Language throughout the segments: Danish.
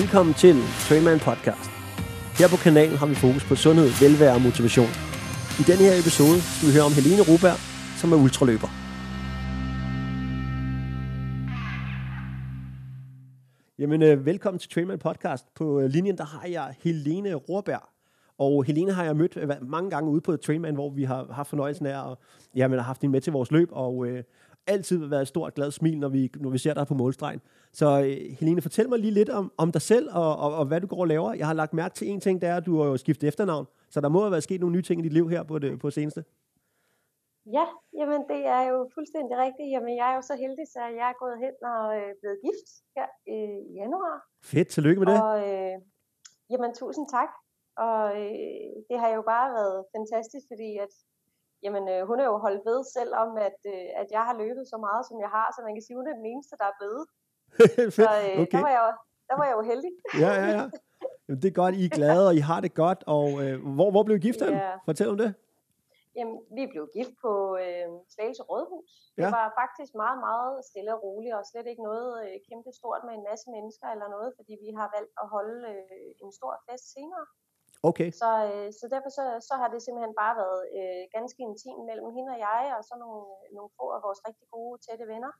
Velkommen til Trainman Podcast. Her på kanalen har vi fokus på sundhed, velvære og motivation. I denne her episode skal vi høre om Helene Ruberg, som er ultraløber. Jamen, øh, velkommen til Trainman Podcast. På øh, linjen, der har jeg Helene Ruberg. Og Helene har jeg mødt øh, mange gange ude på Trainman, hvor vi har haft fornøjelsen af at jamen, have har haft hende med til vores løb, og øh, altid været et stort glad smil, når vi, når vi ser dig på målstregen. Så øh, Helene, fortæl mig lige lidt om, om dig selv, og, og, og hvad du går og laver. Jeg har lagt mærke til en ting, det er, at du har jo skiftet efternavn, så der må have været sket nogle nye ting i dit liv her på det på seneste. Ja, jamen det er jo fuldstændig rigtigt. Jamen jeg er jo så heldig, så jeg er gået hen og øh, blevet gift her øh, i januar. Fedt, tillykke med det. Og øh, jamen tusind tak. Og øh, det har jo bare været fantastisk, fordi at jamen, øh, hun er jo holdt ved selv om, at, øh, at jeg har løbet så meget, som jeg har, så man kan sige, hun er den eneste, der er blevet. så øh, okay. der, var jeg, jo, der var jeg jo heldig. ja, ja, ja. Jamen, det er godt, I er glade, og I har det godt. Og øh, hvor, hvor blev I gift ja. Fortæl om det. Jamen, vi blev gift på øh, Slagelse Rådhus. Ja. Det var faktisk meget, meget stille og roligt, og slet ikke noget øh, kæmpe stort med en masse mennesker eller noget, fordi vi har valgt at holde øh, en stor fest senere. Okay. Så, øh, så derfor så, så har det simpelthen bare været øh, ganske intimt mellem hende og jeg, og så nogle, nogle få af vores rigtig gode, tætte venner.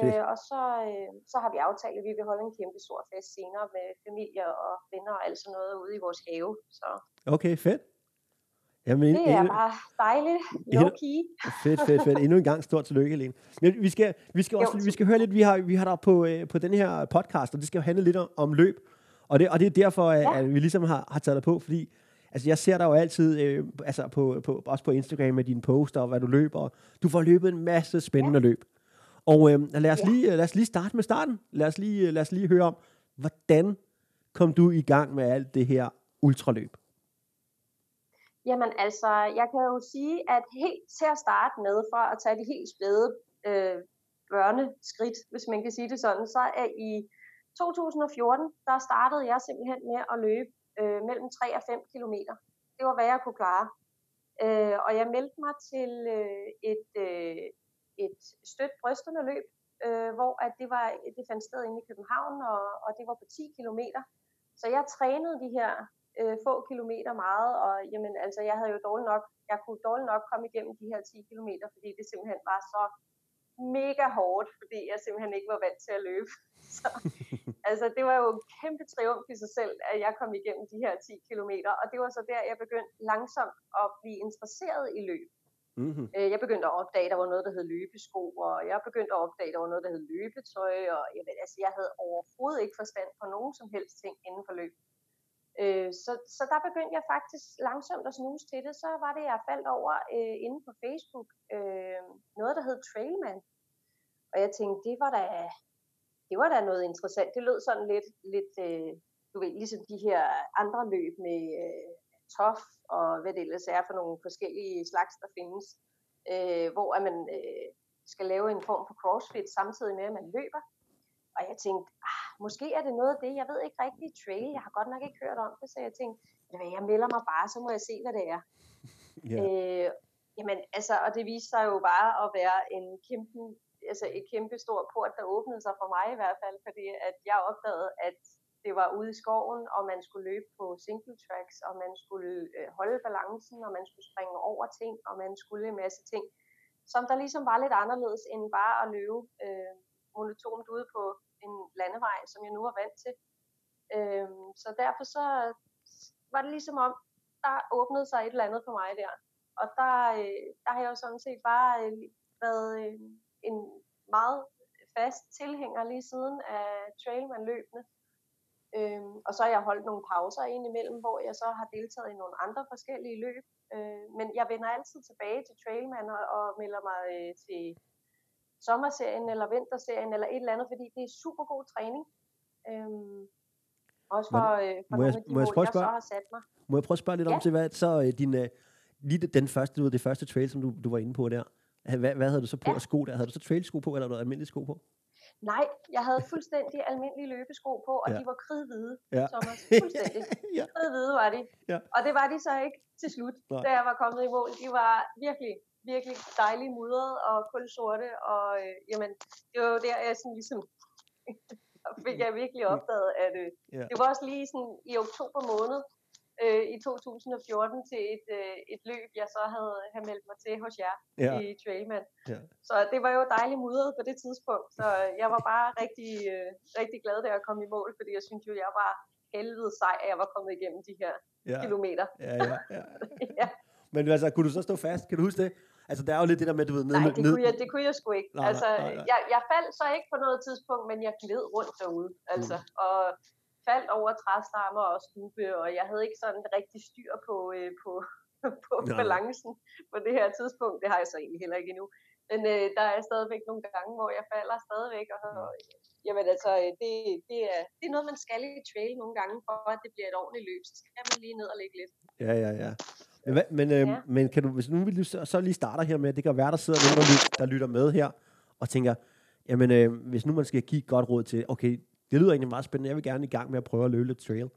Øh, og så, øh, så har vi aftalt, at vi vil holde en kæmpe stor fest senere med familie og venner og alt sådan noget ude i vores have. Så. Okay, fedt. Jamen, det er endnu, bare dejligt. Low key. Fedt, fedt, fedt. Endnu en gang stort tillykke, Helene. Men vi skal, vi skal også jo, vi skal høre lidt, vi har, vi har der på, øh, på den her podcast, og det skal jo handle lidt om, om løb. Og det, og det er derfor, ja. at vi ligesom har, har taget dig på, fordi altså, jeg ser dig jo altid, øh, altså på, på, også på Instagram med dine poster og hvad du løber. Du får løbet en masse spændende ja. løb. Og øh, lad, os ja. lige, lad os lige starte med starten. Lad os lige, lad os lige høre om, hvordan kom du i gang med alt det her ultraløb? Jamen altså, jeg kan jo sige, at helt til at starte med, for at tage de helt spæde øh, børneskridt, hvis man kan sige det sådan, så er i 2014, der startede jeg simpelthen med at løbe øh, mellem 3 og 5 km. Det var, hvad jeg kunne klare. Øh, og jeg meldte mig til øh, et, øh, et stødt brystende løb, øh, hvor at det, var, det fandt sted inde i København, og, og det var på 10 km. Så jeg trænede de her øh, få kilometer meget, og jamen, altså, jeg havde jo dårligt nok, jeg kunne dårligt nok komme igennem de her 10 km, fordi det simpelthen var så mega hårdt, fordi jeg simpelthen ikke var vant til at løbe. Så, altså, det var jo en kæmpe triumf i sig selv, at jeg kom igennem de her 10 km, og det var så der, jeg begyndte langsomt at blive interesseret i løb. Mm-hmm. Øh, jeg begyndte at opdage, at der var noget, der hed løbesko, og jeg begyndte at opdage, at der var noget, der hed løbetøj, og jeg, ved, altså, jeg havde overhovedet ikke forstand på nogen som helst ting inden for løb. Øh, så, så der begyndte jeg faktisk langsomt at snuse til det. Så var det, jeg faldt over øh, inde på Facebook, øh, noget, der hed Trailman. Og jeg tænkte, det var da, det var da noget interessant. Det lød sådan lidt, lidt øh, du ved, ligesom de her andre løb med øh, tof og hvad det ellers er for nogle forskellige slags, der findes. Øh, hvor at man øh, skal lave en form for crossfit samtidig med, at man løber. Og jeg tænkte, ah, måske er det noget af det, jeg ved ikke rigtig trail, jeg har godt nok ikke hørt om det, så jeg tænkte, jeg melder mig bare, så må jeg se, hvad det er. Yeah. Øh, jamen, altså, og det viste sig jo bare at være en kæmpe, altså et kæmpe stor port, der åbnede sig for mig i hvert fald, fordi at jeg opdagede, at det var ude i skoven, og man skulle løbe på single tracks, og man skulle øh, holde balancen, og man skulle springe over ting, og man skulle en masse ting, som der ligesom var lidt anderledes end bare at løbe øh, monotont ude på en landevej, som jeg nu er vant til. Øh, så derfor så var det ligesom om, der åbnede sig et eller andet for mig der. Og der, øh, der har jeg jo sådan set bare øh, været øh, en meget fast tilhænger lige siden af trailman-løbene. Øhm, og så har jeg holdt nogle pauser indimellem, hvor jeg så har deltaget i nogle andre forskellige løb. Øh, men jeg vender altid tilbage til trailman og, og melder mig øh, til sommerserien eller vinterserien eller et eller andet, fordi det er super god træning. Øhm, også for, øh, for må nogle jeg, af de må mål, jeg, spørge, jeg så har sat mig. Må jeg prøve at spørge lidt ja. om til, hvad så øh, din, øh, lige den første, du, det første trail, som du, du var inde på der, hvad, hvad havde du så på ja. af sko der? Havde du så trailsko på, eller noget almindelige sko på? Nej, jeg havde fuldstændig almindelige løbesko på, og ja. de var kridhvide, ja. Thomas. Fuldstændig. ja. Kridhvide var de. Ja. Og det var de så ikke til slut, Nej. da jeg var kommet i mål. De var virkelig virkelig dejlige mudret og kulsorte, og øh, jamen, det var jo der, jeg sådan ligesom fik jeg virkelig opdaget, at øh, yeah. det var også lige sådan i oktober måned øh, i 2014 til et, øh, et løb, jeg så havde, havde meldt mig til hos jer yeah. i Trailman. Yeah. Så det var jo dejligt mudret på det tidspunkt, så jeg var bare rigtig, øh, rigtig glad, da jeg kom i mål, fordi jeg synes jo, jeg var helvede sej, at jeg var kommet igennem de her ja. kilometer. Ja, ja, ja. ja. Men altså, kunne du så stå fast? Kan du huske det? Altså, der er jo lidt det der med, du ved, ned, nej, det, ned... Kunne jeg, det kunne jeg sgu ikke. Nej, altså, nej, nej. Jeg, jeg faldt så ikke på noget tidspunkt, men jeg gled rundt derude. Altså, mm. og faldt over træstammer og stube, og jeg havde ikke sådan rigtig styr på, øh, på, på balancen på det her tidspunkt. Det har jeg så egentlig heller ikke endnu. Men øh, der er stadigvæk nogle gange, hvor jeg falder stadigvæk, og jamen altså, øh, det, det, er, det er noget, man skal i trail nogle gange, for at det bliver et ordentligt løb. Så skal man lige ned og lægge lidt. Ja, ja, ja. Men, men, øh, ja. men kan du, hvis nu du så, lige starter her med, det kan være, der sidder nogen, der, lytter, der lytter med her, og tænker, jamen øh, hvis nu man skal give godt råd til, okay, det lyder egentlig meget spændende, jeg vil gerne i gang med at prøve at løbe lidt trail.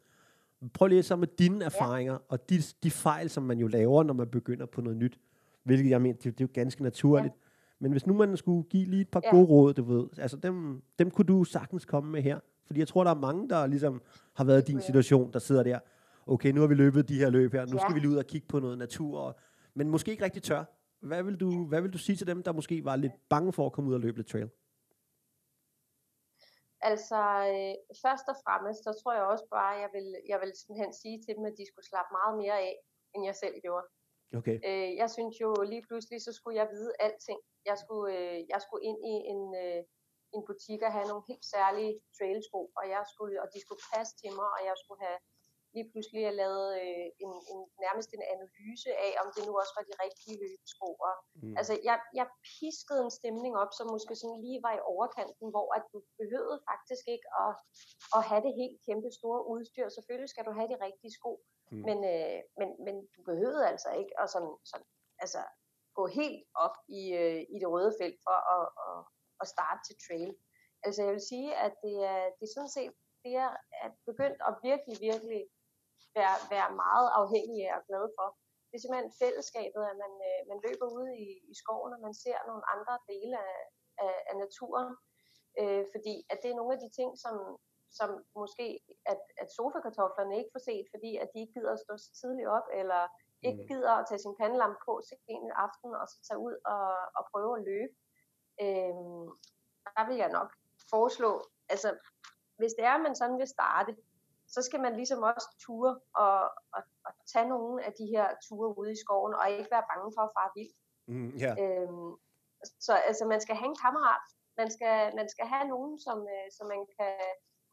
Prøv lige så med dine erfaringer, ja. og de, de fejl, som man jo laver, når man begynder på noget nyt, hvilket jeg mener, det, det er jo ganske naturligt. Ja. Men hvis nu man skulle give lige et par ja. gode råd, du ved, altså dem, dem kunne du sagtens komme med her. Fordi jeg tror, der er mange, der ligesom har været i din situation, der sidder der, okay, nu har vi løbet de her løb her, nu ja. skal vi lige ud og kigge på noget natur, men måske ikke rigtig tør. Hvad vil, du, hvad vil du sige til dem, der måske var lidt bange for at komme ud og løbe lidt trail? Altså, øh, først og fremmest, så tror jeg også bare, jeg vil, jeg vil simpelthen sige til dem, at de skulle slappe meget mere af, end jeg selv gjorde. Okay. Øh, jeg synes jo lige pludselig, så skulle jeg vide alting. Jeg skulle, øh, jeg skulle ind i en, øh, en butik og have nogle helt særlige trailsko, og, jeg skulle, og de skulle passe til mig, og jeg skulle have lige pludselig have lavet øh, en, en, nærmest en analyse af, om det nu også var de rigtige løbesko. Mm. Altså, jeg, jeg piskede en stemning op, som måske sådan lige var i overkanten, hvor at du behøvede faktisk ikke at, at have det helt kæmpe store udstyr. Selvfølgelig skal du have de rigtige sko, mm. men, øh, men, men du behøvede altså ikke at sådan, sådan, altså, gå helt op i, øh, i det røde felt for at, at, at starte til trail. Altså jeg vil sige, at det er, det er sådan set det er at begyndt at virkelig, virkelig være, være meget afhængig af og glad for. Det er simpelthen fællesskabet, at man, øh, man løber ude i, i skoven, og man ser nogle andre dele af, af, af naturen. Øh, fordi at det er nogle af de ting, som, som måske at, at sofakartoflerne ikke får set, fordi at de ikke gider at stå så tidligt op, eller ikke mm. gider at tage sin pandelampe på sent aften, og så tage ud og, og prøve at løbe. Øh, der vil jeg nok foreslå, altså hvis det er, at man sådan vil starte, så skal man ligesom også ture og, og, og tage nogle af de her ture ude i skoven, og ikke være bange for at fare vildt. Mm, yeah. øhm, så altså, man skal have en kammerat. Man skal, man skal have nogen, som, øh, som man kan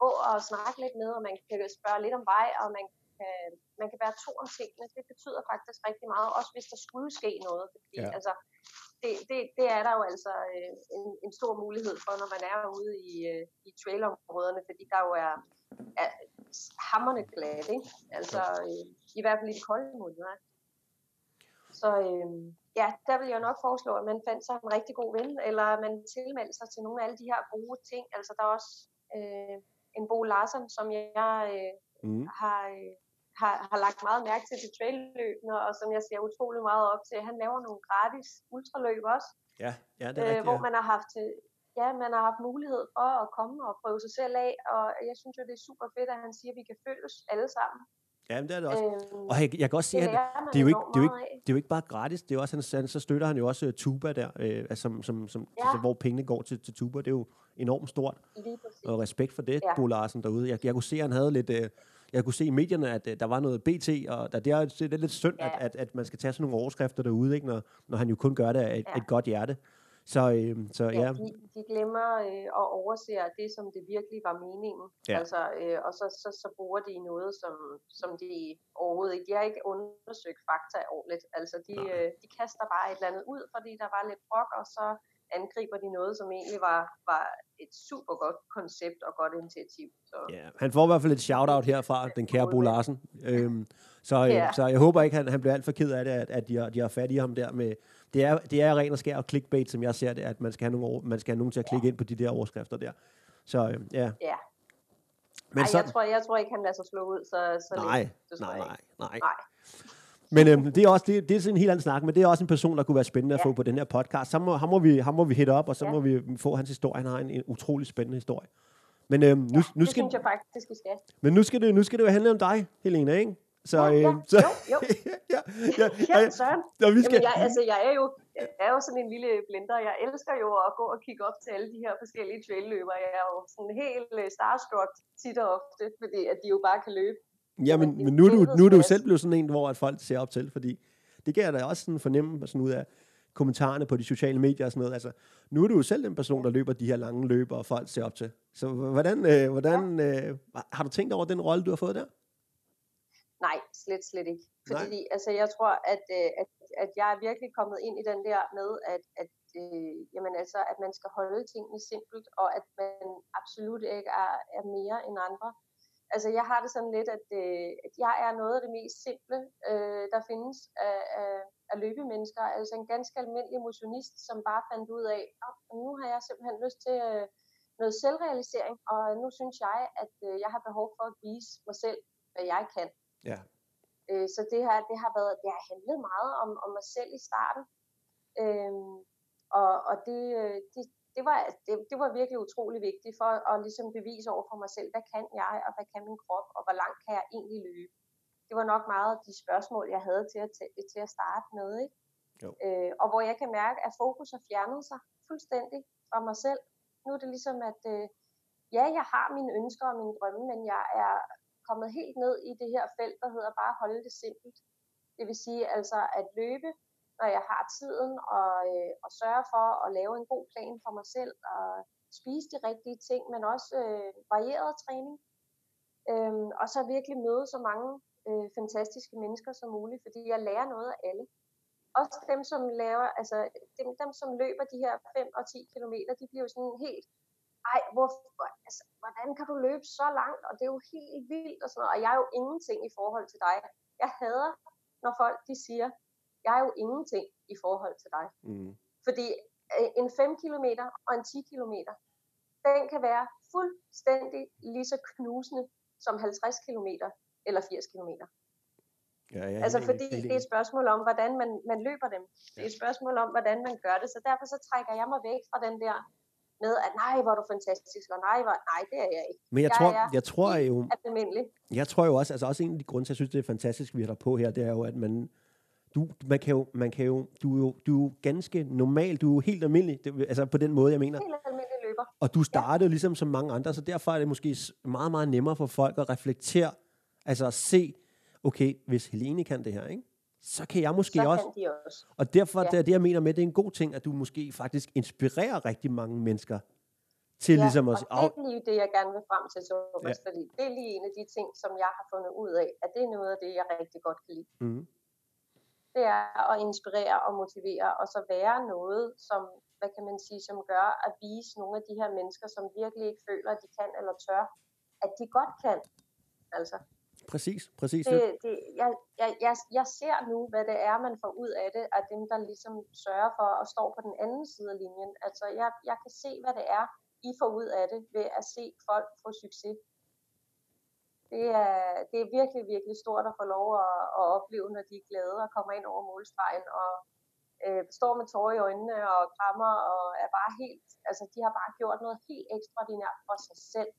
gå og snakke lidt med, og man kan spørge lidt om vej, og man kan, man kan være to om tingene. Det betyder faktisk rigtig meget, også hvis der skulle ske noget. Fordi, yeah. altså, det, det, det er der jo altså øh, en, en stor mulighed for, når man er ude i, øh, i trailområderne, fordi der jo er, er hammerne glat, ikke? Altså, øh, i hvert fald i de kolde måneder. Så øh, ja, der vil jeg nok foreslå, at man fandt sig en rigtig god ven, eller man tilmeldte sig til nogle af alle de her gode ting. Altså, der er også øh, en Bo Larsen, som jeg øh, mm. har, øh, har, har lagt meget mærke til til trailløbene, og som jeg ser utrolig meget op til. Han laver nogle gratis ultraløb også. Ja, ja det er øh, rigtigt, Hvor man har haft ja, man har haft mulighed for at komme og prøve sig selv af, og jeg synes jo, det er super fedt, at han siger, at vi kan følges alle sammen. Ja, det er det også. Øhm, og jeg, jeg kan også sige, at det er, jo ikke, det, er jo ikke, det er jo ikke bare gratis, det er også, han, så støtter han jo også uh, Tuba der, øh, altså, som, som, som, ja. altså, hvor pengene går til, til Tuba. Det er jo enormt stort. Og respekt for det, ja. Bo Larsen derude. Jeg, jeg kunne se, at han havde lidt... Øh, jeg kunne se i medierne, at øh, der var noget BT, og der, det, er, det er lidt synd, ja. at, at, at man skal tage sådan nogle overskrifter derude, ikke, når, når han jo kun gør det af et, ja. et godt hjerte. Så, øh, så ja. ja. De, de glemmer øh, og overser det, som det virkelig var meningen. Ja. Altså, øh, og så, så, så bruger de noget, som, som de overhovedet ikke... De har ikke undersøgt fakta ordentligt. Altså, de, øh, de kaster bare et eller andet ud, fordi der var lidt brok, og så angriber de noget, som egentlig var, var et super godt koncept og godt initiativ. Så. Ja, han får i hvert fald et shout-out herfra, den kære Bo Larsen. Øhm, så, øh, så jeg håber ikke, han, han bliver alt for ked af det, at, at de, har, de har fat i ham der med, det er, det er ren og skær og clickbait, som jeg ser det, at man skal have, nogle, man skal have nogen til at klikke ja. ind på de der overskrifter der. Så øh, ja. Ja. Men Ej, sådan, jeg, tror, jeg tror ikke, han lader sig slå ud. Så, så nej, lidt, nej, nej, nej, nej. Men øhm, det er også det, det er sådan en helt anden snak, men det er også en person, der kunne være spændende ja. at få på den her podcast. Så må, ham, må vi, ham må vi hit op, og så ja. må vi få hans historie. Han har en, en utrolig spændende historie. Men, øhm, nu, ja, nu det skal, synes jeg faktisk, vi skal. Men nu skal det, nu skal det jo handle om dig, Helena, ikke? Så, ja, ja, øh, så, jo, jo. ja, ja, ja, Søren. Ja, vi skal, Jamen, jeg, altså, jeg er jo jeg er jo sådan en lille blender. Jeg elsker jo at gå og kigge op til alle de her forskellige trailløbere. Jeg er jo sådan helt øh, starstruck tit og ofte, fordi at de jo bare kan løbe. Ja, men, men nu, er du, nu er du selv blevet sådan en, hvor at folk ser op til, fordi det kan jeg da også sådan fornemme sådan ud af kommentarerne på de sociale medier og sådan noget. Altså, nu er du jo selv den person, der løber de her lange løb, og folk ser op til. Så hvordan, øh, hvordan øh, har du tænkt over den rolle, du har fået der? Nej, slet, slet ikke. Fordi Nej. altså, jeg tror, at, øh, at, at jeg er virkelig kommet ind i den der med, at, at, øh, jamen, altså, at man skal holde tingene simpelt, og at man absolut ikke er, er mere end andre. Altså, jeg har det sådan lidt, at, øh, at jeg er noget af det mest simple, øh, der findes af, af, af løbemennesker. Altså en ganske almindelig motionist, som bare fandt ud af, at oh, nu har jeg simpelthen lyst til øh, noget selvrealisering, og nu synes jeg, at øh, jeg har behov for at vise mig selv, hvad jeg kan. Ja. Øh, så det her, det har været, det har handlet meget om, om mig selv i starten. Øhm, og og det, øh, det, det, var, det, det var virkelig utrolig vigtigt for at ligesom bevise over for mig selv, hvad kan jeg, og hvad kan min krop, og hvor langt kan jeg egentlig løbe. Det var nok meget de spørgsmål, jeg havde til at, til at starte med. Ikke? Jo. Øh, og hvor jeg kan mærke, at fokus har fjernet sig fuldstændig fra mig selv. Nu er det ligesom, at øh, ja, jeg har mine ønsker og mine drømme, men jeg er kommet helt ned i det her felt, der hedder bare holde det simpelt. Det vil sige altså at løbe, når jeg har tiden, og, øh, og sørge for at lave en god plan for mig selv, og spise de rigtige ting, men også øh, varieret træning. Øhm, og så virkelig møde så mange øh, fantastiske mennesker som muligt, fordi jeg lærer noget af alle. Også dem, som laver, altså dem, dem som løber de her 5 og 10 km, de bliver jo sådan helt ej, hvor, altså, hvordan kan du løbe så langt, og det er jo helt vildt, og sådan noget, og jeg er jo ingenting i forhold til dig. Jeg hader, når folk de siger, jeg er jo ingenting i forhold til dig. Mm. Fordi øh, en 5 km og en 10 km, den kan være fuldstændig lige så knusende som 50 km eller 80 km. Ja, ja, altså fordi det er et spørgsmål om, hvordan man, man løber dem. Det er et spørgsmål om, hvordan man gør det. Så derfor så trækker jeg mig væk fra den der med, at nej, hvor er du fantastisk, og nej, hvor, nej, det er jeg ikke. Men jeg, jeg tror, er jeg tror jo, almindelig. Jeg tror jo også, altså også en af de grunde til, jeg synes, det er fantastisk, vi har der på her, det er jo, at man, du, man kan jo, man kan jo, du er jo, du er jo ganske normal, du er jo helt almindelig, det, altså på den måde, jeg mener. Helt almindelig løber. Og du startede ja. ligesom som mange andre, så derfor er det måske meget, meget nemmere for folk at reflektere, altså at se, okay, hvis Helene kan det her, ikke? så kan jeg måske så også. Kan de også. Og derfor ja. det er det, jeg mener med, det er en god ting, at du måske faktisk inspirerer rigtig mange mennesker til ja, ligesom at... og det er lige det, jeg gerne vil frem til, Thomas, ja. fordi det er lige en af de ting, som jeg har fundet ud af, at det er noget af det, jeg rigtig godt kan lide. Mm. Det er at inspirere og motivere, og så være noget, som, hvad kan man sige, som gør at vise nogle af de her mennesker, som virkelig ikke føler, at de kan eller tør, at de godt kan. Altså, Præcis, præcis. Det, det, jeg, jeg, jeg, jeg ser nu, hvad det er, man får ud af det, af dem, der ligesom sørger for at stå på den anden side af linjen. Altså, jeg, jeg kan se, hvad det er, I får ud af det, ved at se folk få succes. Det er, det er virkelig, virkelig stort at få lov at, at opleve, når de er glade og kommer ind over målstregen og øh, står med tårer i øjnene og krammer og er bare helt, altså de har bare gjort noget helt ekstraordinært for sig selv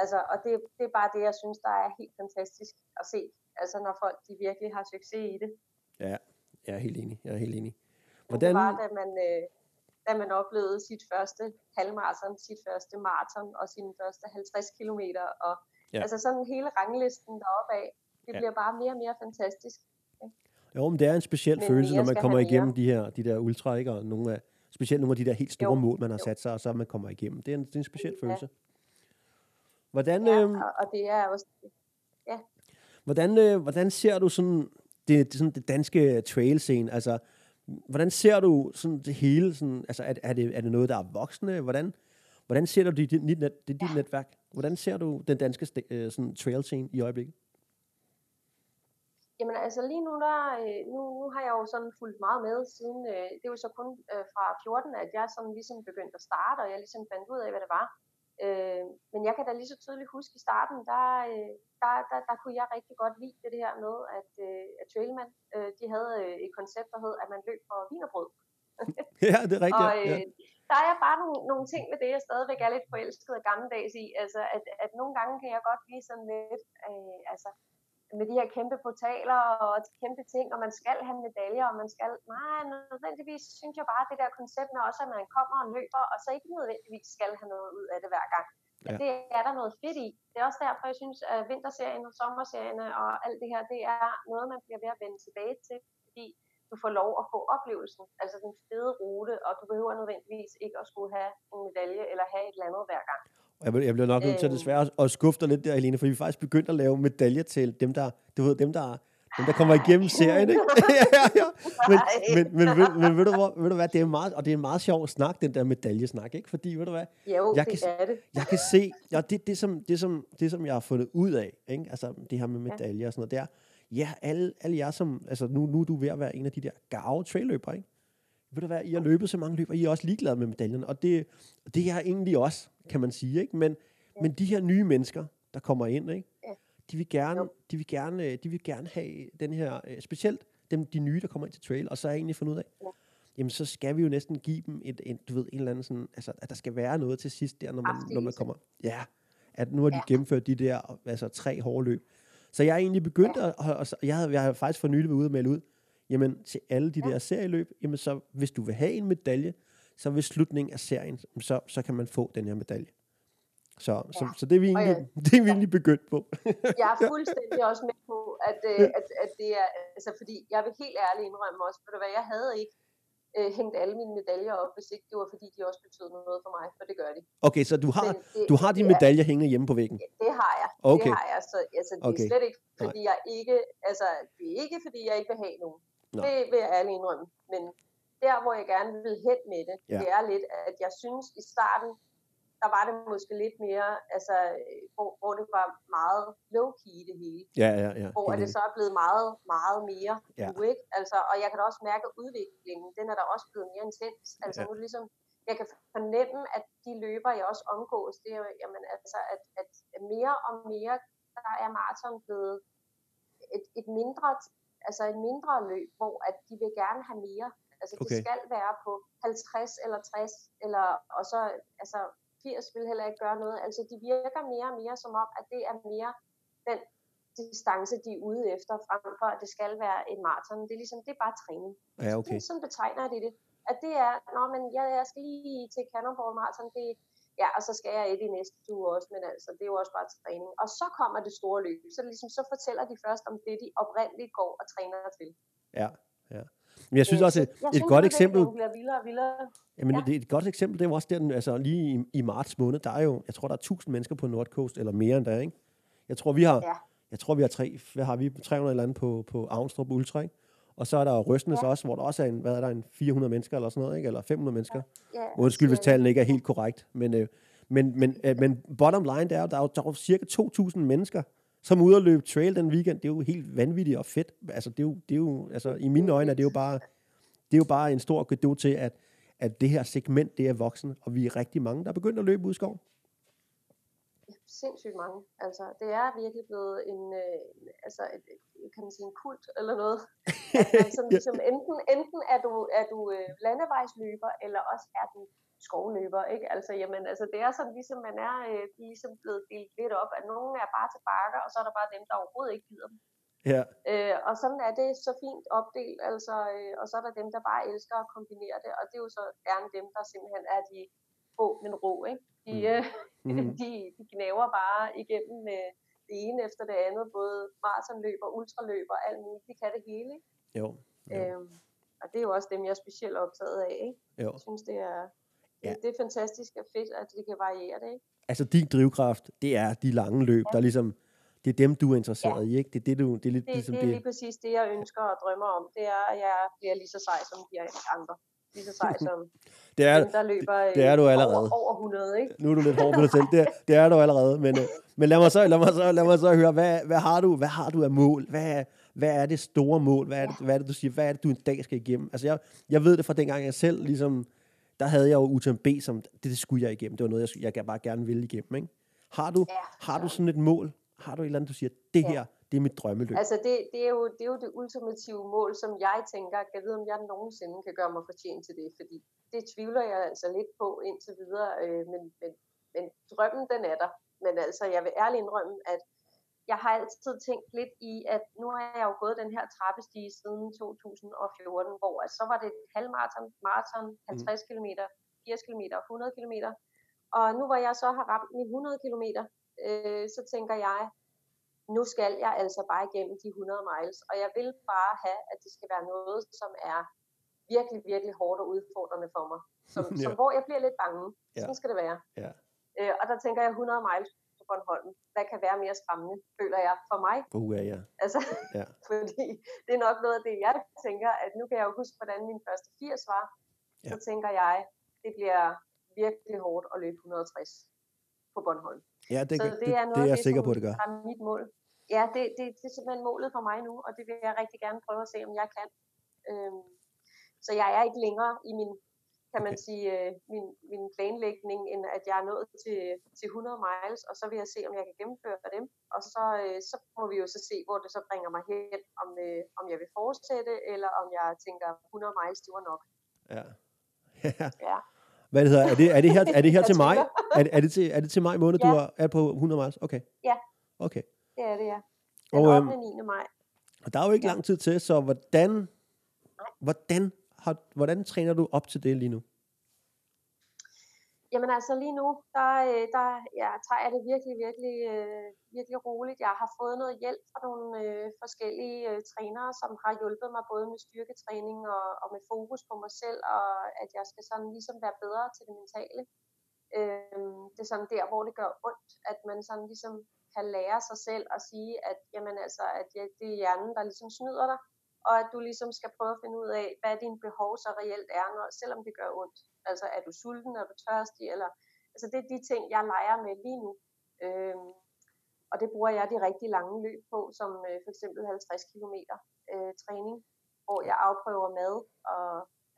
Altså, og det, det er bare det, jeg synes, der er helt fantastisk at se. Altså, når folk de virkelig har succes i det. Ja, jeg er helt enig. Jeg er helt enig. Hvordan... Det var, da man, øh, da man oplevede sit første halvmarathon, sit første maraton og sine første 50 kilometer. Og, ja. Altså sådan hele ranglisten deroppe af, det ja. bliver bare mere og mere fantastisk. Okay? Jo, men det er en speciel men følelse, når man kommer igennem de her de der ultra, ikke? og nogle af, specielt nogle af de der helt store jo. mål, man har jo. sat sig, og så man kommer igennem. Det er en, det er en speciel ja. følelse. Hvordan, ja, øh, og det er også... Ja. Hvordan, øh, hvordan ser du sådan det, det, sådan det danske trail-scene? Altså, hvordan ser du sådan det hele? Sådan, altså, er, er, det, er det noget, der er voksne? Hvordan, hvordan ser du dit, dit, net, det, dit ja. netværk? Hvordan ser du den danske øh, sådan, trail-scene i øjeblikket? Jamen altså lige nu, der, øh, nu, nu har jeg jo sådan fulgt meget med siden, øh, det er jo så kun øh, fra 14, at jeg sådan ligesom begyndte at starte, og jeg ligesom fandt ud af, hvad det var. Øh, men jeg kan da lige så tydeligt huske i starten, der, øh, der, der, der kunne jeg rigtig godt lide det her med, at, øh, at Trailman, øh, de havde øh, et koncept, der hed, at man løb for vinerbrød. ja, det er rigtigt. og, øh, ja. Der er bare nogle, nogle ting ved det, jeg stadigvæk er lidt forelsket og gammeldags i. Altså, at, at nogle gange kan jeg godt blive sådan lidt, øh, altså, med de her kæmpe portaler og kæmpe ting, og man skal have medaljer, og man skal, nej, nødvendigvis synes jeg bare, at det der koncept med også, at man kommer og løber, og så ikke nødvendigvis skal have noget ud af det hver gang. Ja. Det er der noget fedt i. Det er også derfor, jeg synes, at vinterserien og sommerserierne og alt det her, det er noget, man bliver ved at vende tilbage til, fordi du får lov at få oplevelsen, altså den fede rute, og du behøver nødvendigvis ikke at skulle have en medalje eller have et eller andet hver gang. Jeg, jeg bliver nok nødt til desværre at skuffe dig lidt der, Helene, for vi faktisk begyndt at lave medaljer til dem, der, du ved, dem, der dem, der kommer igennem serien, ikke? ja, ja, ja. Men, men, men, men, men ved, du, hvor, ved du hvad, det er meget, og det er en meget sjov snak, den der medaljesnak, ikke? Fordi, ved du hvad? Jo, jeg det kan, er det. Jeg kan se, ja, det, det, som, det, som, det, som jeg har fundet ud af, ikke? Altså, det her med medaljer og sådan noget, det er, ja, alle, alle jer som, altså nu, nu er du ved at være en af de der gave trailløbere, ikke? Ved du hvad, I har løbet så mange løb, og I er også ligeglade med medaljerne, og det, det er egentlig også, kan man sige, ikke? Men, ja. men de her nye mennesker, der kommer ind, ikke? Ja. De vil gerne, de vil gerne, de vil gerne have den her, øh, specielt dem, de nye, der kommer ind til trail, og så har jeg egentlig fundet ud af, ja. jamen så skal vi jo næsten give dem et, et, du ved, en eller anden sådan, altså at der skal være noget til sidst der, når man, når man kommer, ja, at nu har de ja. gennemført de der, altså tre hårde løb, så jeg er egentlig begyndt at, og jeg havde, jeg havde faktisk for nylig været ude og melde ud, jamen til alle de der serieløb, jamen så hvis du vil have en medalje, så ved slutningen af serien, så, så kan man få den her medalje. Så, ja. så, så det, er vi egentlig, ja. det er vi egentlig begyndt på. jeg er fuldstændig også med på, at, øh, at, at det er, altså fordi jeg vil helt ærligt indrømme også, for hvad, jeg havde ikke øh, hængt alle mine medaljer op, hvis ikke det var fordi, de også betød noget for mig, for det gør de. Okay, så du har, det, du har de medaljer hængende hjemme på væggen? Det har jeg. Okay. Det har jeg, så altså, det okay. er slet ikke, fordi Nej. jeg ikke, altså, det er ikke fordi, jeg ikke vil have nogen. Nej. Det vil jeg ærligt indrømme. Men der, hvor jeg gerne vil hen med det, ja. det er lidt, at jeg synes i starten, der var det måske lidt mere, altså, hvor, hvor det var meget low-key det hele. Ja, ja, ja. Hvor det så er blevet meget, meget mere ja. nu, ikke? Altså, og jeg kan da også mærke, at udviklingen, den er der også blevet mere intens. Altså, ja. nu er det ligesom, jeg kan fornemme, at de løber, jeg også omgås, det er jo, jamen, altså, at, at mere og mere, der er maraton blevet et, et mindre, altså et mindre løb, hvor at de vil gerne have mere. Altså, okay. de skal være på 50 eller 60, eller, og så, altså, 80 vil heller ikke gøre noget. Altså, de virker mere og mere som om, at det er mere den distance, de er ude efter, frem for at det skal være et maraton. Det er ligesom, det er bare træning. Ja, okay. Det, sådan betegner de det. At det er, nå, men jeg, jeg skal lige til Cannonball Marathon, det, ja, og så skal jeg et i næste uge også, men altså, det er jo også bare træning. Og så kommer det store løb, så ligesom, så fortæller de først om det, de oprindeligt går og træner til. Ja, ja. Men jeg synes også, et, jeg et synes, godt eksempel... Det bliver vildere og vildere. Jamen, ja. det er et godt eksempel, det er også der, altså lige i, i marts måned, der er jo, jeg tror, der er 1000 mennesker på Nordcoast, eller mere end der, ikke? Jeg tror, vi har, ja. jeg tror, vi har tre, hvad har vi, 300 eller andet på, på Avnstrup Ultra, ikke? Og så er der Røstnes ja. også, hvor der også er en, hvad er der, en 400 mennesker eller sådan noget, ikke? Eller 500 mennesker. Ja. Ja, Undskyld, hvis tallene ikke er helt korrekt. Men, øh, men, men, øh, men bottom line, det er, der er jo, der er jo cirka 2.000 mennesker, som ude og løbe trail den weekend. Det er jo helt vanvittigt og fedt. Altså, det er jo, det er jo altså, i mine øjne er det jo bare det er jo bare en stor gave til, at, at det her segment, det er voksen, og vi er rigtig mange, der er begyndt at løbe ud i skoven. Sindssygt mange. Altså, det er virkelig blevet en, øh, altså, et, kan man sige, en kult eller noget. altså, som, ligesom, enten, enten er du, er du øh, landevejsløber, eller også er du skovløber, ikke? Altså, jamen, altså, det er sådan, ligesom man er øh, ligesom blevet delt lidt op, at nogen er bare til bakker, og så er der bare dem, der overhovedet ikke gider dem. Ja. Øh, og sådan er det så fint opdelt, altså, øh, og så er der dem, der bare elsker at kombinere det, og det er jo så gerne dem, der simpelthen er de få, men rå, ikke? De, mm. øh, mm. de, de knæver bare igennem med det ene efter det andet, både maratonløb og ultraløb og alt muligt, de kan det hele, ikke? Jo. jo. Øhm, og det er jo også dem, jeg er specielt optaget af, ikke? Jo. Jeg synes, det er, ja. det er fantastisk og fedt, at det kan variere det, ikke? Altså, din drivkraft, det er de lange løb, ja. der ligesom det er dem, du er interesseret ja. i, ikke? Det er, det, du, det er lidt det, ligesom det. er lige præcis det, jeg ønsker og drømmer om. Det er, at jeg bliver lige så sej som de andre. Lige så sej som det er, dem, der løber det er du allerede. Over, over 100, ikke? Nu er du lidt hård på dig selv. Det, det er du allerede. Men, øh, men lad, mig så, lad, mig så, lad mig så høre, hvad, hvad, har du, hvad har du af mål? Hvad, hvad er det store mål? Hvad er det, hvad er det, du siger? Hvad er det, du en dag skal igennem? Altså, jeg, jeg ved det fra dengang, jeg selv ligesom... Der havde jeg jo UTMB som... Det, det skulle jeg igennem. Det var noget, jeg, jeg bare gerne ville igennem, ikke? Har du, ja, har du sådan et mål? Har du et eller andet, du siger, det ja. her, det er mit drømmeløb. Altså det, det, er jo, det er jo det ultimative mål, som jeg tænker, kan vide, om jeg nogensinde kan gøre mig fortjent til det, fordi det tvivler jeg altså lidt på indtil videre, øh, men, men, men drømmen den er der. Men altså, jeg vil ærligt indrømme, at jeg har altid tænkt lidt i, at nu har jeg jo gået den her trappestige siden 2014, hvor altså, så var det et halvmarathon, maraton, 50 km, 80 km, 100 km. Og nu hvor jeg så har ramt mine 100 km, øh, så tænker jeg, nu skal jeg altså bare igennem de 100 miles, og jeg vil bare have, at det skal være noget, som er virkelig, virkelig hårdt og udfordrende for mig. Som, ja. som hvor jeg bliver lidt bange. Ja. Sådan skal det være. Ja. Øh, og der tænker jeg 100 miles Bornholm. Hvad kan være mere skræmmende, føler jeg, for mig? Uh, ja, ja. Altså, ja. fordi det er nok noget af det, jeg tænker, at nu kan jeg jo huske, hvordan min første 80 var. Ja. Så tænker jeg, det bliver virkelig hårdt at løbe 160 på Bornholm. Ja, det, så det, er noget det er jeg sikker på, det gør. Er mit mål. Ja, det, det, det er simpelthen målet for mig nu, og det vil jeg rigtig gerne prøve at se, om jeg kan. Øhm, så jeg er ikke længere i min, kan man okay. sige, øh, min, min planlægning, end at jeg er nået til, til 100 miles, og så vil jeg se, om jeg kan gennemføre dem. Og så, øh, så må vi jo så se, hvor det så bringer mig hen, om, øh, om jeg vil fortsætte, eller om jeg tænker, 100 miles, det var nok. Ja. ja. Hvad hedder, er det, er det her, er det her til mig? Er det, er, det til, er det til maj måned, ja. du er, er på 100 miles? Okay. Ja. Okay. Det er det, ja. Den og, 8. 9. maj. Og der er jo ikke ja. lang tid til, så hvordan, hvordan, har, hvordan træner du op til det lige nu? Jamen altså lige nu, der, øh, der ja, tager jeg det virkelig, virkelig, øh, virkelig roligt. Jeg har fået noget hjælp fra nogle øh, forskellige øh, trænere, som har hjulpet mig både med styrketræning og, og med fokus på mig selv, og at jeg skal sådan ligesom være bedre til det mentale. Øh, det er sådan der, hvor det gør ondt, at man sådan ligesom kan lære sig selv at sige, at, jamen altså, at ja, det er hjernen, der ligesom snyder dig, og at du ligesom skal prøve at finde ud af, hvad dine behov så reelt er, når, selvom det gør ondt. Altså er du sulten, er du tørstig, eller, altså det er de ting, jeg leger med lige nu. Øhm, og det bruger jeg de rigtig lange løb på, som øh, for eksempel 50 km øh, træning, hvor jeg afprøver mad og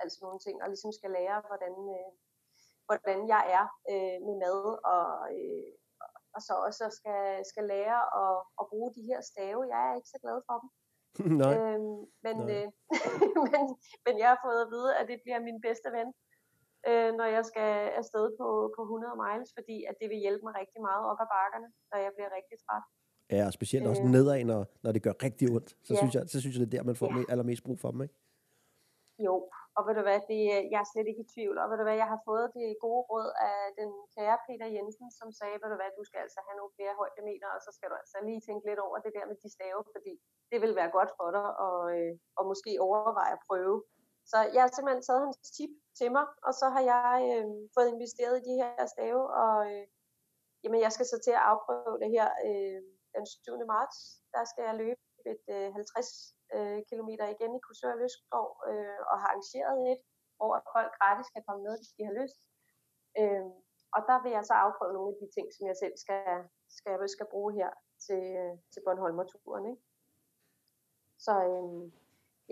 altså nogle ting, og ligesom skal lære, hvordan, øh, hvordan jeg er øh, med mad, og, øh, og så også skal, skal lære at, at bruge de her stave. Jeg er ikke så glad for dem. Nej. Øhm, men, Nej. Øh, men, men jeg har fået at vide, at det bliver min bedste ven, øh, når jeg skal afsted på, på 100 miles, fordi at det vil hjælpe mig rigtig meget op ad bakkerne, når jeg bliver rigtig træt. Ja, og specielt også øh, nedad, når, når det gør rigtig ondt. Så, ja. synes jeg, så synes jeg, det er der, man får ja. allermest brug for dem, ikke? Jo, og ved du hvad, det, øh, jeg er slet ikke i tvivl. Og ved du hvad, jeg har fået det gode råd af den kære Peter Jensen, som sagde, ved du hvad, du skal altså have nogle flere højdemeter, og så skal du altså lige tænke lidt over det der med de stave, fordi det vil være godt for dig, og, øh, og måske overveje at prøve. Så jeg har simpelthen taget hans tip til mig, og så har jeg øh, fået investeret i de her stave, og øh, jamen, jeg skal så til at afprøve det her øh, den 7. marts. Der skal jeg løbe et øh, 50 øh, kilometer igen i Kursør Løsgård øh, og har arrangeret et, hvor folk gratis kan komme med, hvis de har lyst. Øh, og der vil jeg så afprøve nogle af de ting, som jeg selv skal, skal, skal bruge her til, til Bornholmer-turen. Ikke? Så øh,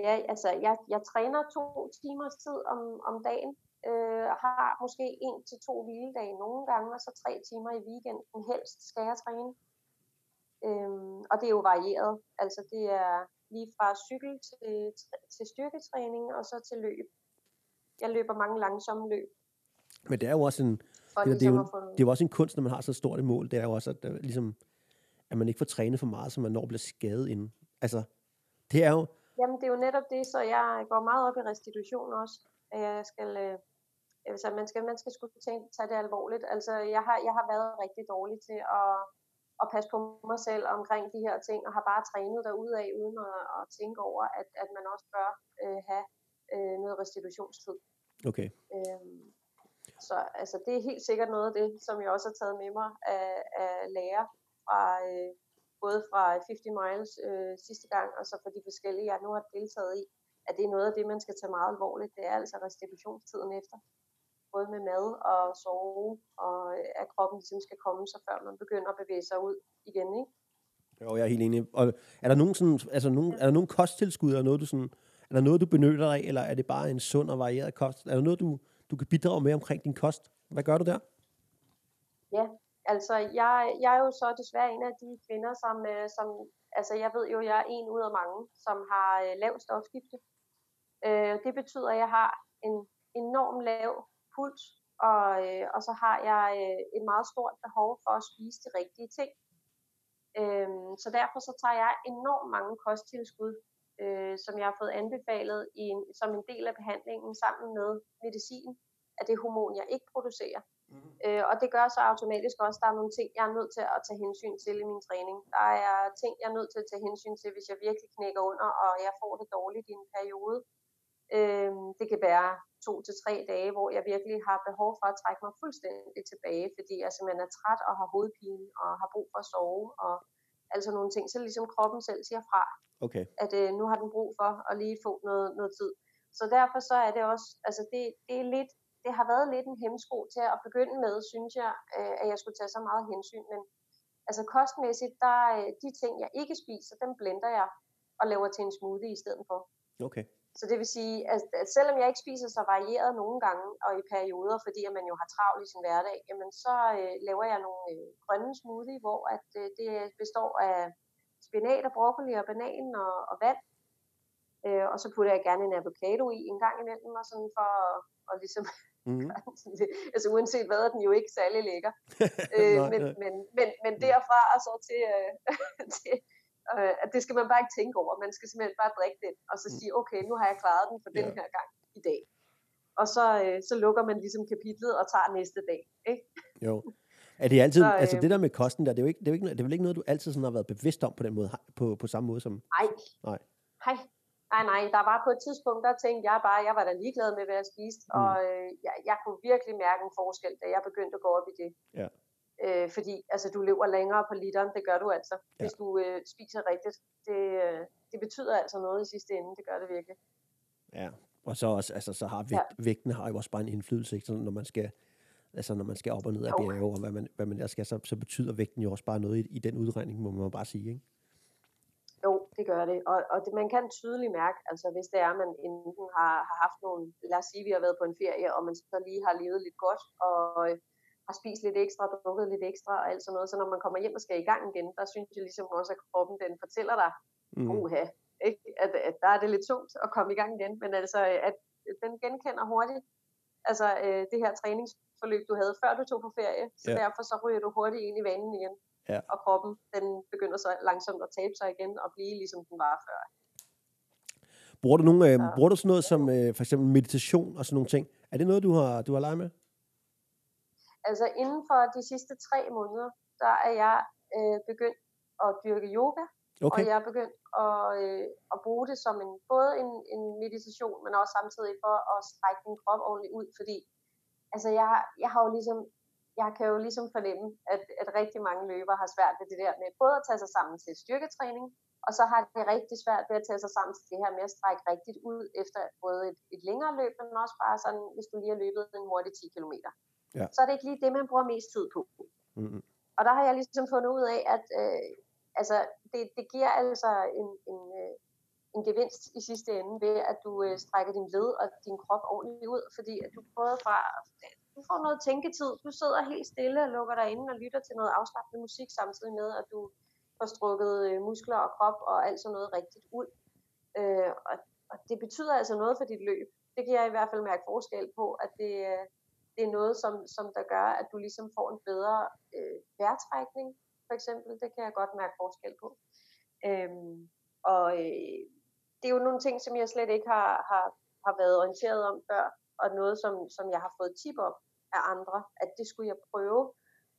ja, altså, jeg, jeg træner to timers tid om, om dagen, øh, har måske en til to hviledage nogle gange, og så tre timer i weekenden helst skal jeg træne. Øhm, og det er jo varieret. Altså det er lige fra cykel til, til styrketræning og så til løb. Jeg løber mange langsomme løb. Men det er jo også en, det, det, er jo, det er jo også en kunst, når man har så stort et mål. Det er jo også, at, ligesom, at man ikke får trænet for meget, så man når bliver skadet inden. Altså, det er jo... Jamen, det er jo netop det, så jeg går meget op i restitution også. Jeg skal, øh, altså, man skal, man skal skulle tænke, tage det alvorligt. Altså, jeg har, jeg har været rigtig dårlig til at at passe på mig selv omkring de her ting, og har bare trænet af uden at, at tænke over, at, at man også bør øh, have øh, noget restitutionstid. Okay. Øhm, så altså, det er helt sikkert noget af det, som jeg også har taget med mig af, af lære fra øh, både fra 50 Miles øh, sidste gang, og så fra de forskellige, jeg nu har deltaget i, at det er noget af det, man skal tage meget alvorligt. Det er altså restitutionstiden efter både med mad og sove, og at kroppen ligesom skal komme sig, før man begynder at bevæge sig ud igen, ikke? Jo, jeg er helt enig. Og er der nogen, sådan, altså nogen, er der nogen kosttilskud, eller noget, du sådan, er der noget, du benytter dig af, eller er det bare en sund og varieret kost? Er der noget, du, du kan bidrage med omkring din kost? Hvad gør du der? Ja, altså jeg, jeg er jo så desværre en af de kvinder, som, øh, som altså jeg ved jo, jeg er en ud af mange, som har øh, lav stofskifte. Øh, det betyder, at jeg har en enorm lav puls, og, øh, og så har jeg øh, et meget stort behov for at spise de rigtige ting. Øh, så derfor så tager jeg enormt mange kosttilskud, øh, som jeg har fået anbefalet i en, som en del af behandlingen sammen med medicin af det hormon, jeg ikke producerer. Mm. Øh, og det gør så automatisk også, at der er nogle ting, jeg er nødt til at tage hensyn til i min træning. Der er ting, jeg er nødt til at tage hensyn til, hvis jeg virkelig knækker under, og jeg får det dårligt i en periode. Øh, det kan være to til tre dage, hvor jeg virkelig har behov for at trække mig fuldstændig tilbage, fordi jeg simpelthen er træt og har hovedpine og har brug for at sove og altså nogle ting. Så ligesom kroppen selv siger fra, okay. at øh, nu har den brug for at lige få noget, noget tid. Så derfor så er det også, altså det, det er lidt, det har været lidt en hemsko til at begynde med, synes jeg, øh, at jeg skulle tage så meget hensyn, men altså kostmæssigt, der øh, de ting, jeg ikke spiser, dem blender jeg og laver til en smoothie i stedet for. Okay. Så det vil sige, at, at selvom jeg ikke spiser så varieret nogle gange og i perioder, fordi at man jo har travlt i sin hverdag, jamen så øh, laver jeg nogle øh, grønne smoothie, hvor at øh, det består af spinat og broccoli og banan og, og vand. Øh, og så putter jeg gerne en avocado i en gang imellem, og sådan for at og ligesom, mm-hmm. altså uanset hvad, er den jo ikke særlig lækker. øh, men, men, men, men derfra og så til, øh, til øh, at det skal man bare ikke tænke over. Man skal simpelthen bare drikke den, og så mm. sige, okay, nu har jeg klaret den for ja. den her gang i dag. Og så, øh, så lukker man ligesom kapitlet og tager næste dag. Ikke? Jo. Er det altid, så, øh, altså det der med kosten der, det er jo ikke, det er jo ikke, det er vel ikke noget, du altid sådan har været bevidst om på den måde, på, på samme måde som... Nej. Nej. Nej. Nej, nej, der var på et tidspunkt, der tænkte jeg bare, jeg var da ligeglad med, hvad jeg spiste, mm. og øh, jeg, jeg kunne virkelig mærke en forskel, da jeg begyndte at gå op i det. Ja. Øh, fordi altså, du lever længere på literen, det gør du altså, ja. hvis du øh, spiser rigtigt. Det, øh, det betyder altså noget i sidste ende, det gør det virkelig. Ja, og så, også, altså, så har vægt, ja. vægten har jo også bare en indflydelse, ikke? Så når man skal altså når man skal op og ned af bjerge, og hvad man, hvad man der skal, så, så betyder vægten jo også bare noget i, i den udregning, må man bare sige, ikke? Jo, det gør det. Og, og det, man kan tydeligt mærke, altså hvis det er, at man enten har, har haft nogle, lad os sige, vi har været på en ferie, og man så lige har levet lidt godt, og har spist lidt ekstra, drukket lidt ekstra og alt sådan noget. Så når man kommer hjem og skal i gang igen, der synes jeg ligesom også, at kroppen den fortæller dig, mm. uha, ikke? At, at der er det lidt tungt at komme i gang igen. Men altså, at den genkender hurtigt altså, øh, det her træningsforløb, du havde, før du tog på ferie. Så ja. derfor så ryger du hurtigt ind i vanen igen. Ja. Og kroppen, den begynder så langsomt at tabe sig igen og blive ligesom den var før. Bruger du, nogle, øh, bruger du sådan noget som øh, for eksempel meditation og sådan nogle ting? Er det noget, du har, du har leget med? Altså inden for de sidste tre måneder, der er jeg øh, begyndt at dyrke yoga, okay. og jeg er begyndt at, øh, at bruge det som en, både en, en meditation, men også samtidig for at strække min krop ordentligt ud, fordi altså jeg, jeg har jo ligesom, jeg kan jo ligesom fornemme, at, at rigtig mange løbere har svært ved det der med både at tage sig sammen til styrketræning, og så har det rigtig svært ved at tage sig sammen til det her med at strække rigtigt ud efter både et, et længere løb, men også bare sådan, hvis du lige har løbet en hurtig 10 km ja. så er det ikke lige det, man bruger mest tid på. Mm-hmm. Og der har jeg ligesom fundet ud af, at øh, altså, det, det giver altså en, en, øh, en gevinst i sidste ende ved, at du øh, strækker din led og din krop ordentligt ud, fordi at du både fra, du får noget tænketid, du sidder helt stille og lukker dig inde og lytter til noget afslappende musik, samtidig med, at du får strukket øh, muskler og krop og alt sådan noget rigtigt ud. Øh, og, og det betyder altså noget for dit løb. Det kan jeg i hvert fald mærke forskel på, at det, øh, det er noget, som, som der gør, at du ligesom får en bedre øh, vejrtrækning, for eksempel. Det kan jeg godt mærke forskel på. Øhm, og øh, det er jo nogle ting, som jeg slet ikke har, har, har været orienteret om før, og noget, som, som jeg har fået tip om af andre, at det skulle jeg prøve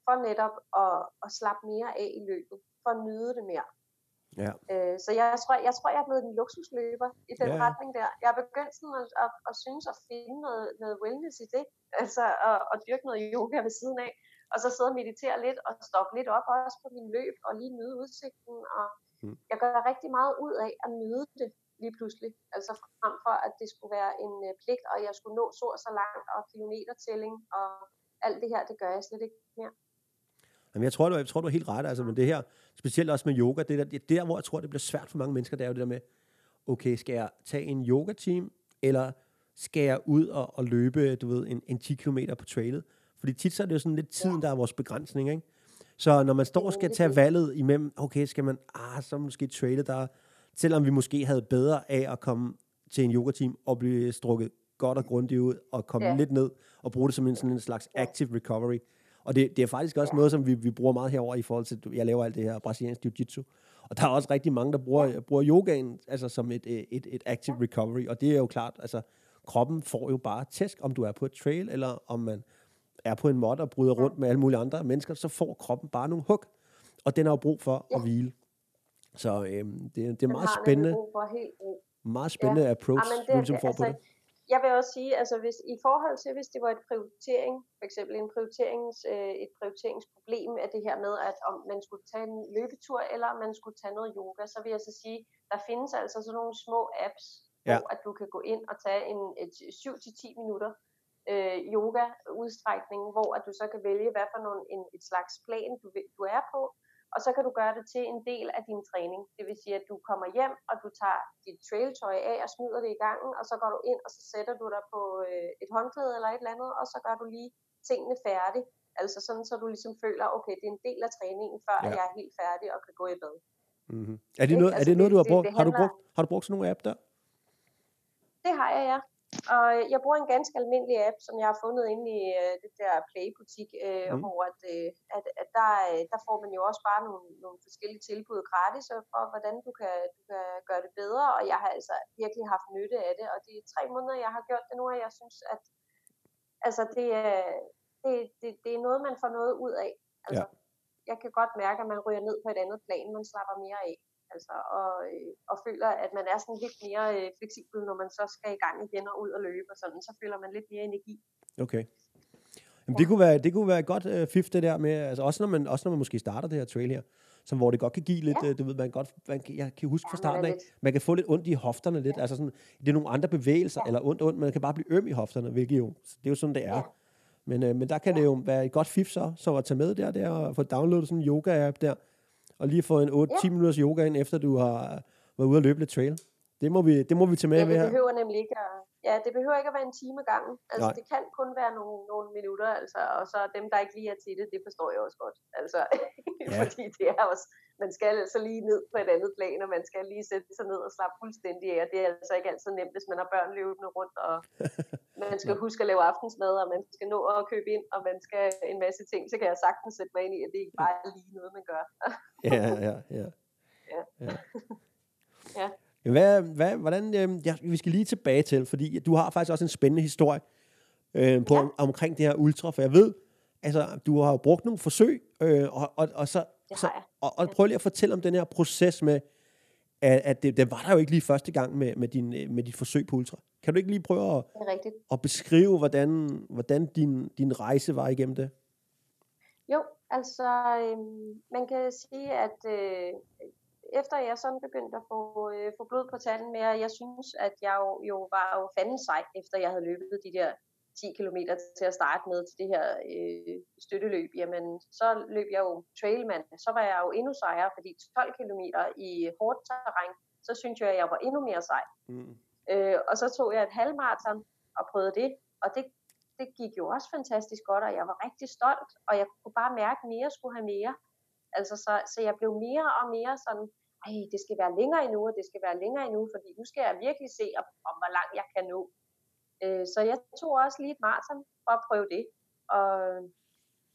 for netop at, at slappe mere af i løbet, for at nyde det mere. Ja. Øh, så jeg tror, jeg tror, jeg er blevet en luksusløber i den ja. retning der. Jeg har begyndt sådan at, at, at synes at finde noget, noget wellness i det, altså at, at dyrke noget yoga ved siden af, og så sidde og meditere lidt og stoppe lidt op også på min løb og lige nyde udsigten. Og mm. jeg gør rigtig meget ud af at nyde det lige pludselig, altså frem for at det skulle være en uh, pligt, og jeg skulle nå så og så langt, og kilometertælling og alt det her, det gør jeg slet ikke mere. Jamen, jeg tror, du, jeg tror, du er helt ret, altså, men det her, specielt også med yoga, det der, det der, hvor jeg tror, det bliver svært for mange mennesker, det er jo det der med, okay, skal jeg tage en yoga-team, eller skal jeg ud og, og løbe, du ved, en, en 10 km på trailet? Fordi tit så er det jo sådan lidt tiden, der er vores begrænsning, ikke? Så når man står og skal tage valget imellem, okay, skal man, ah, så måske trade der, selvom vi måske havde bedre af at komme til en yoga-team og blive strukket godt og grundigt ud, og komme ja. lidt ned og bruge det som en, sådan en slags active recovery. Og det, det er faktisk også noget, som vi, vi bruger meget herover i forhold til, jeg laver alt det her brasiliansk jiu-jitsu. Og der er også rigtig mange, der bruger, bruger yogaen altså som et, et, et active recovery. Og det er jo klart, altså kroppen får jo bare tæsk, om du er på et trail, eller om man er på en mod og bryder rundt med alle mulige andre mennesker, så får kroppen bare nogle hug. Og den har jo brug for at hvile. Så øhm, det, det er meget spændende. Meget spændende ja. approach, ja, det, du ligesom får altså, på det. Jeg vil også sige, altså hvis, i forhold til, hvis det var et prioritering, for eksempel en prioriterings, øh, et prioriteringsproblem af det her med, at om man skulle tage en løbetur, eller om man skulle tage noget yoga, så vil jeg så sige, der findes altså sådan nogle små apps, ja. hvor at du kan gå ind og tage en et 7-10 minutter øh, yoga udstrækning, hvor at du så kan vælge, hvad for nogle, en, et slags plan du, du er på, og så kan du gøre det til en del af din træning. Det vil sige, at du kommer hjem, og du tager dit trailtøj af og smider det i gangen, og så går du ind, og så sætter du dig på øh, et håndklæde eller et eller andet, og så gør du lige tingene færdige. Altså sådan, så du ligesom føler, okay, det er en del af træningen, før ja. jeg er helt færdig og kan gå i bad. Mm-hmm. Er det noget, altså, er det noget du har brugt? Det, det handler... har, du brugt har du brugt sådan nogle app der? Det har jeg, ja. Og jeg bruger en ganske almindelig app, som jeg har fundet inde i øh, det der Play-butik, øh, mm. hvor at, øh, at, at der, øh, der får man jo også bare nogle, nogle forskellige tilbud gratis for, hvordan du kan, du kan gøre det bedre. Og jeg har altså virkelig haft nytte af det. Og de tre måneder, jeg har gjort det nu, og jeg synes, at altså, det, det, det, det er noget, man får noget ud af. Altså, ja. Jeg kan godt mærke, at man ryger ned på et andet plan, man slapper mere af altså, og, øh, og føler, at man er sådan lidt mere øh, fleksibel, når man så skal i gang igen og ud og løbe og sådan, så føler man lidt mere energi. Okay. Jamen, ja. det, kunne være, det kunne være et godt øh, fif, det der med, altså også når, man, også når man måske starter det her trail her, som hvor det godt kan give lidt, ja. øh, du ved, man godt, man, jeg kan huske ja, fra starten af, man kan få lidt ondt i hofterne lidt, ja. altså sådan, det er nogle andre bevægelser, ja. eller ondt, ondt, man kan bare blive øm i hofterne, hvilket jo, det er jo sådan, det er. Ja. Men, øh, men der kan ja. det jo være et godt fif så, så at tage med der, der og få downloadet sådan en yoga-app der, og lige få en 8-10 ja. minutters yoga ind, efter du har været ude og løbe lidt trail. Det må vi, det må vi tage med ja, det her. behøver nemlig ikke at, ja, det behøver ikke at være en time gangen. Altså, Nej. det kan kun være nogle, nogle minutter, altså, og så dem, der ikke lige er til det, det forstår jeg også godt. Altså, ja. fordi det er også, man skal altså lige ned på et andet plan, og man skal lige sætte sig ned og slappe fuldstændig af, og det er altså ikke altid nemt, hvis man har børn løbende rundt, og man skal huske at lave aftensmad, og man skal nå at købe ind, og man skal en masse ting, så kan jeg sagtens sætte mig ind i, at det ikke bare er lige noget, man gør. ja, ja, ja. ja. ja. ja. Hvad, hvad, hvordan, øh, ja, vi skal lige tilbage til, fordi du har faktisk også en spændende historie øh, på, ja. omkring det her ultra, for jeg ved, altså, du har jo brugt nogle forsøg, øh, og, og, og, så, så, og, og prøv lige at fortælle om den her proces med, at, at det, det var der jo ikke lige første gang med, med, din, med dit forsøg på ultra. Kan du ikke lige prøve at, at beskrive, hvordan, hvordan din, din rejse var igennem det? Jo, altså øh, man kan sige, at øh, efter jeg sådan begyndte at få, øh, få blod på tanden mere, jeg synes, at jeg jo, jo var jo fanden sej, efter jeg havde løbet de der 10 km til at starte med til det her øh, støtteløb, jamen så løb jeg jo trailman, så var jeg jo endnu sejere, fordi 12 km i hårdt terræn, så synes jeg, at jeg var endnu mere sej. Mm. Øh, og så tog jeg et halvmarathon og prøvede det, og det, det gik jo også fantastisk godt, og jeg var rigtig stolt, og jeg kunne bare mærke, at mere skulle have mere. Altså, så, så jeg blev mere og mere sådan, ej, det skal være længere endnu, og det skal være længere endnu, fordi nu skal jeg virkelig se, om, om hvor langt jeg kan nå. Øh, så jeg tog også lige et maraton for at prøve det, og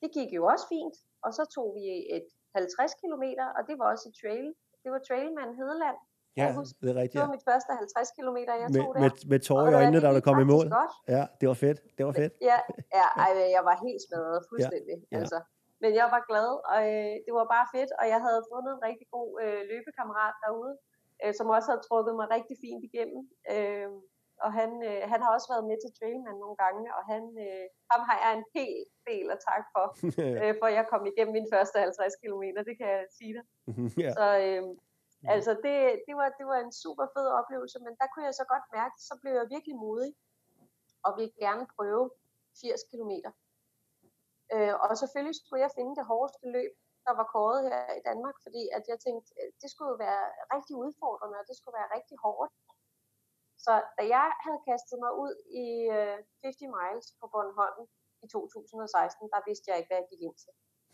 det gik jo også fint. Og så tog vi et 50 km, og det var også et trail. Det var Trailman Hedeland. Ja, det er rigtigt. Det var mit første 50 km, jeg med, tog der. Med, med tårer i øjnene, da du kom i mål. Godt. Ja, det var fedt. Det var fedt. Ja, ja ej, jeg var helt smadret fuldstændig. Ja, ja. Altså. Men jeg var glad, og øh, det var bare fedt, og jeg havde fundet en rigtig god øh, løbekammerat derude, øh, som også havde trukket mig rigtig fint igennem. Øh, og han, øh, han har også været med til Trailman nogle gange, og han, øh, ham har jeg en hel del at tak for, øh, for jeg kom igennem min første 50 km, det kan jeg sige dig. yeah. Så øh, altså det, det, var, det var en super fed oplevelse, men der kunne jeg så godt mærke, så blev jeg virkelig modig, og ville gerne prøve 80 kilometer. Øh, og selvfølgelig skulle jeg finde det hårdeste løb, der var kåret her i Danmark, fordi at jeg tænkte, det skulle være rigtig udfordrende, og det skulle være rigtig hårdt. Så da jeg havde kastet mig ud i øh, 50 miles på Bornholm i 2016, der vidste jeg ikke, hvad jeg gik ind til.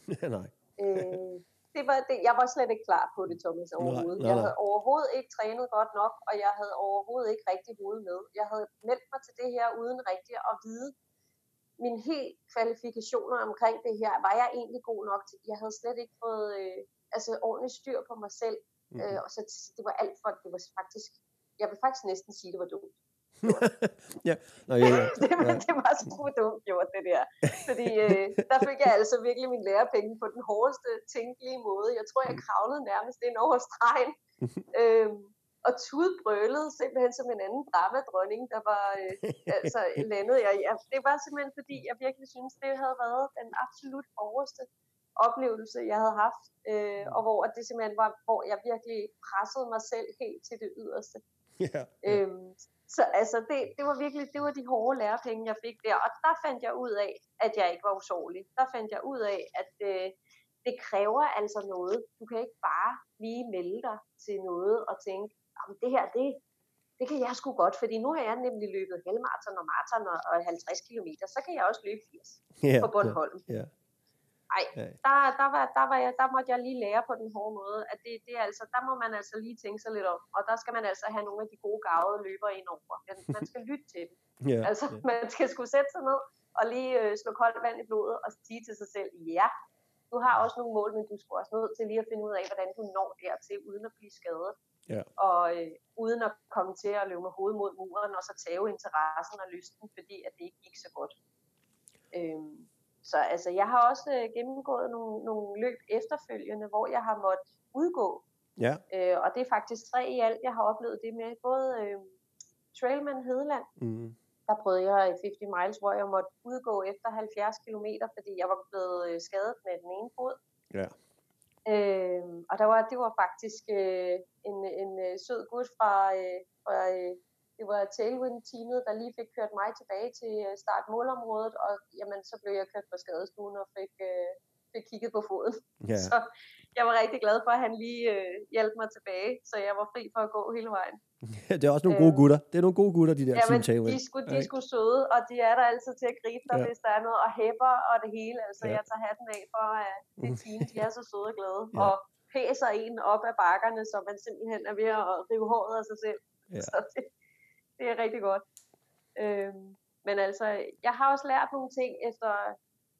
Nej. Øh, det var det, jeg var slet ikke klar på det, Thomas, overhovedet. Nej, nej, nej. Jeg havde overhovedet ikke trænet godt nok, og jeg havde overhovedet ikke rigtig hovedet med. Jeg havde meldt mig til det her uden rigtig at vide mine helt kvalifikationer omkring det her. Var jeg egentlig god nok til? Jeg havde slet ikke fået øh, altså ordentligt styr på mig selv. Mm. Øh, og så det var alt for, det var faktisk, jeg vil faktisk næsten sige, det var dumt. ja. Nå, ja, ja. det, var, det var super dumt gjort, det der. Fordi øh, der fik jeg altså virkelig min lærepenge på den hårdeste tænkelige måde. Jeg tror, jeg kravlede nærmest ind over stregen. øhm, og tudbrølede simpelthen som en anden dramadronning, der var øh, altså landet. Jeg, jeg, det var simpelthen fordi, jeg virkelig synes, det havde været den absolut hårdeste oplevelse, jeg havde haft, øh, og hvor det simpelthen var, hvor jeg virkelig pressede mig selv helt til det yderste. Yeah, yeah. Øhm, så altså, det, det var virkelig, det var de hårde lærepenge, jeg fik der, og der fandt jeg ud af, at jeg ikke var usårlig. Der fandt jeg ud af, at øh, det kræver altså noget. Du kan ikke bare lige melde dig til noget og tænke, om det her, det, det kan jeg sgu godt, fordi nu har jeg nemlig løbet halvmarathon og maraton og, og 50 km, så kan jeg også løbe 80 yeah, på Bornholm. Yeah, yeah. Nej, der, der, var, der, var jeg, der måtte jeg lige lære på den hårde måde, at det, det altså, der må man altså lige tænke sig lidt om, og der skal man altså have nogle af de gode gavede løbere ind over. Man skal lytte til dem. Yeah, altså, yeah. man skal skulle sætte sig ned og lige øh, slå koldt vand i blodet og sige til sig selv, ja, du har også nogle mål, men du skal også nødt til lige at finde ud af, hvordan du når dertil, uden at blive skadet. Yeah. Og øh, uden at komme til at løbe med hovedet mod muren, og så tage interessen og lysten, fordi at det ikke gik så godt. Øhm, så altså, jeg har også øh, gennemgået nogle, nogle løb efterfølgende, hvor jeg har måttet udgå. Ja. Øh, og det er faktisk tre i alt, jeg har oplevet det med. Både øh, Trailman Hedeland, mm. der prøvede jeg 50 miles, hvor jeg måtte udgå efter 70 km, fordi jeg var blevet øh, skadet med den ene fod. Ja. Øh, og der var, det var faktisk øh, en, en øh, sød gut fra, øh, fra øh, det var Tailwind-teamet, der lige fik kørt mig tilbage til øh, start-målområdet, og jamen, så blev jeg kørt på skadestuen og fik, øh, fik kigget på foden. Yeah. Så jeg var rigtig glad for, at han lige øh, hjalp mig tilbage, så jeg var fri for at gå hele vejen. det er også nogle gode øhm. gutter. Det er nogle gode gutter, de der ja, Team Tailwind. De skulle, de skulle søde, og de er der altid til at gribe dig, ja. hvis der er noget, og hæpper og det hele. Altså, ja. jeg tager hatten af for, at det team, de er så søde og glade. Ja. Og pæser en op af bakkerne, så man simpelthen er ved at rive håret af sig selv. Ja. Så det, det er rigtig godt. Øhm, men altså, jeg har også lært nogle ting, efter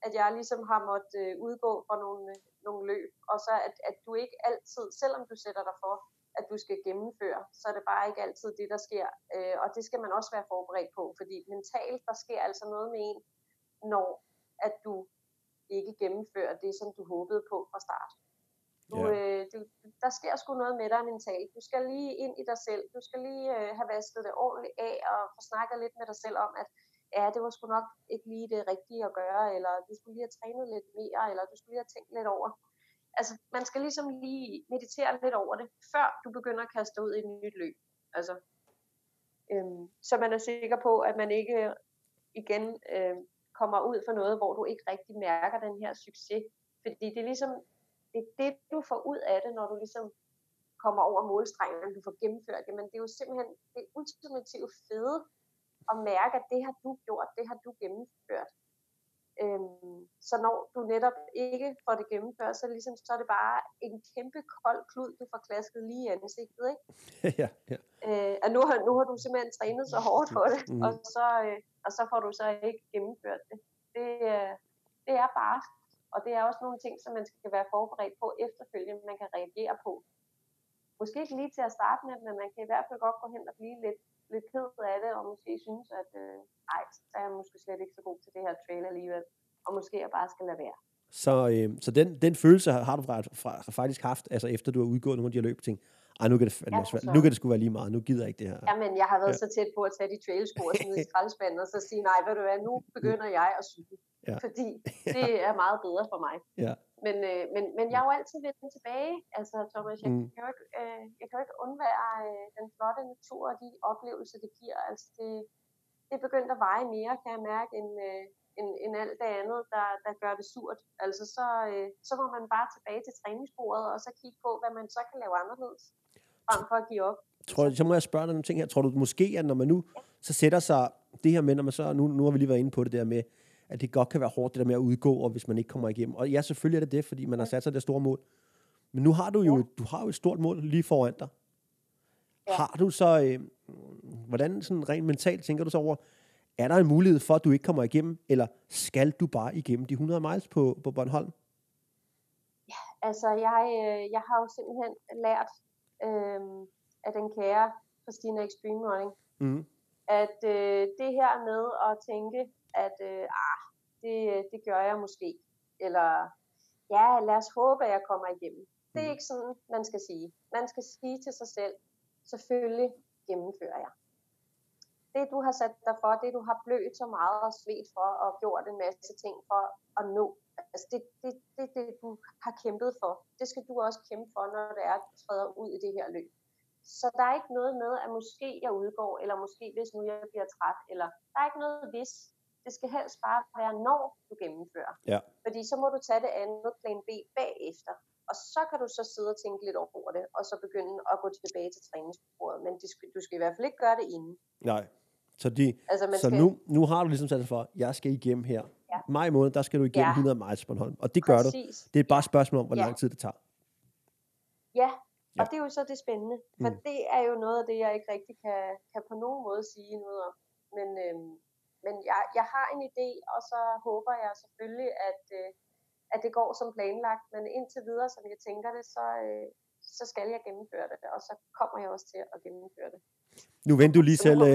at jeg ligesom har måttet øh, udgå fra nogle, øh, nogle løb, og så at, at du ikke altid, selvom du sætter dig for, at du skal gennemføre, så er det bare ikke altid det, der sker. Øh, og det skal man også være forberedt på, fordi mentalt, der sker altså noget med en, når at du ikke gennemfører det, som du håbede på fra start. Du, ja. øh, du, der sker sgu noget med dig mentalt. Du skal lige ind i dig selv. Du skal lige øh, have vasket det ordentligt af og få snakket lidt med dig selv om, at ja, det var sgu nok ikke lige det rigtige at gøre, eller du skulle lige have trænet lidt mere, eller du skulle lige have tænkt lidt over. Altså, man skal ligesom lige meditere lidt over det, før du begynder at kaste ud i et nyt løb. Altså, øhm, så man er sikker på, at man ikke igen øh, kommer ud for noget, hvor du ikke rigtig mærker den her succes. Fordi det er ligesom det er det, du får ud af det, når du ligesom kommer over målstrengen, du får gennemført det, men det er jo simpelthen det ultimative fede at mærke, at det har du gjort, det har du gennemført. Øhm, så når du netop ikke får det gennemført, så, ligesom, så er det bare en kæmpe kold klud, du får klasket lige i ansigtet. Ikke? ja, ja. Øh, og nu har, nu har du simpelthen trænet så hårdt for det, mm. og, så, øh, og så får du så ikke gennemført det. Det, øh, det er bare og det er også nogle ting, som man skal være forberedt på efterfølgende, man kan reagere på. Måske ikke lige til at starte med, men man kan i hvert fald godt gå hen og blive lidt, lidt ked af det, og måske synes, at øh, ej, så er jeg måske slet ikke så god til det her trail alligevel, og måske jeg bare skal lade være. Så, øh, så den, den følelse har du fra, fra, faktisk haft, altså efter du har udgået nogle af de her løb, tænkt, ej, nu kan det, ja, svært. nu kan det sgu være lige meget, nu gider jeg ikke det her. Jamen, jeg har været ja. så tæt på at tage de trailsko og smide i skraldespanden, og så sige, nej, ved du hvad, nu begynder jeg at cykle. Ja. Fordi det er meget bedre for mig. Ja. Men, øh, men, men jeg er jo altid vendt tilbage. Altså, Thomas, jeg, mm. kan, jo ikke, øh, jeg kan jo ikke undvære øh, den flotte natur og de oplevelser, det giver. Altså, det, det er begyndt at veje mere, kan jeg mærke, end, øh, end, end alt det andet, der, der gør det surt. Altså, så, øh, så må man bare tilbage til træningsbordet, og så kigge på, hvad man så kan lave anderledes, frem for at give op. Tror, så må jeg spørge dig nogle ting her. Tror du måske, at når man nu så sætter sig det her med, når man så, nu, nu har vi lige været inde på det der med, at det godt kan være hårdt, det der med at udgå, og hvis man ikke kommer igennem. Og ja, selvfølgelig er det det, fordi man har sat sig det store mål. Men nu har du jo, ja. du har jo et stort mål lige foran dig. Ja. Har du så, øh, hvordan sådan rent mentalt tænker du så over, er der en mulighed for, at du ikke kommer igennem, eller skal du bare igennem de 100 miles på, på Bornholm? Ja, altså jeg, øh, jeg har jo simpelthen lært øh, af den kære Christina Extreme Running, mm. at øh, det her med at tænke, at øh, ah, det, det gør jeg måske, eller ja, lad os håbe, at jeg kommer igennem. Det er mm. ikke sådan, man skal sige. Man skal sige til sig selv, selvfølgelig gennemfører jeg det du har sat dig for, det du har blødt så meget og svedt for og gjort en masse ting for at nå, altså det, det, det, det du har kæmpet for, det skal du også kæmpe for, når det er, at du træder ud i det her løb. Så der er ikke noget med, at måske jeg udgår, eller måske hvis nu jeg bliver træt, eller der er ikke noget hvis. Det skal helst bare være, når du gennemfører. Ja. Fordi så må du tage det andet plan B bagefter. Og så kan du så sidde og tænke lidt over det, og så begynde at gå tilbage til træningsbordet. Men du skal i hvert fald ikke gøre det inden. Nej, så, de, altså, så skal... nu, nu har du ligesom sat dig for, jeg skal igennem her. Ja. Maj måned, der skal du igennem ja. 100 miles på Bornholm. Og det gør Præcis. du. Det er bare et spørgsmål om, hvor ja. lang tid det tager. Ja, og ja. det er jo så det spændende. For mm. det er jo noget af det, jeg ikke rigtig kan, kan på nogen måde sige noget om. Men, øhm, men jeg, jeg har en idé, og så håber jeg selvfølgelig, at, øh, at det går som planlagt. Men indtil videre, som jeg tænker det, så, øh, så skal jeg gennemføre det. Og så kommer jeg også til at gennemføre det. Nu vendte du lige selv, uh,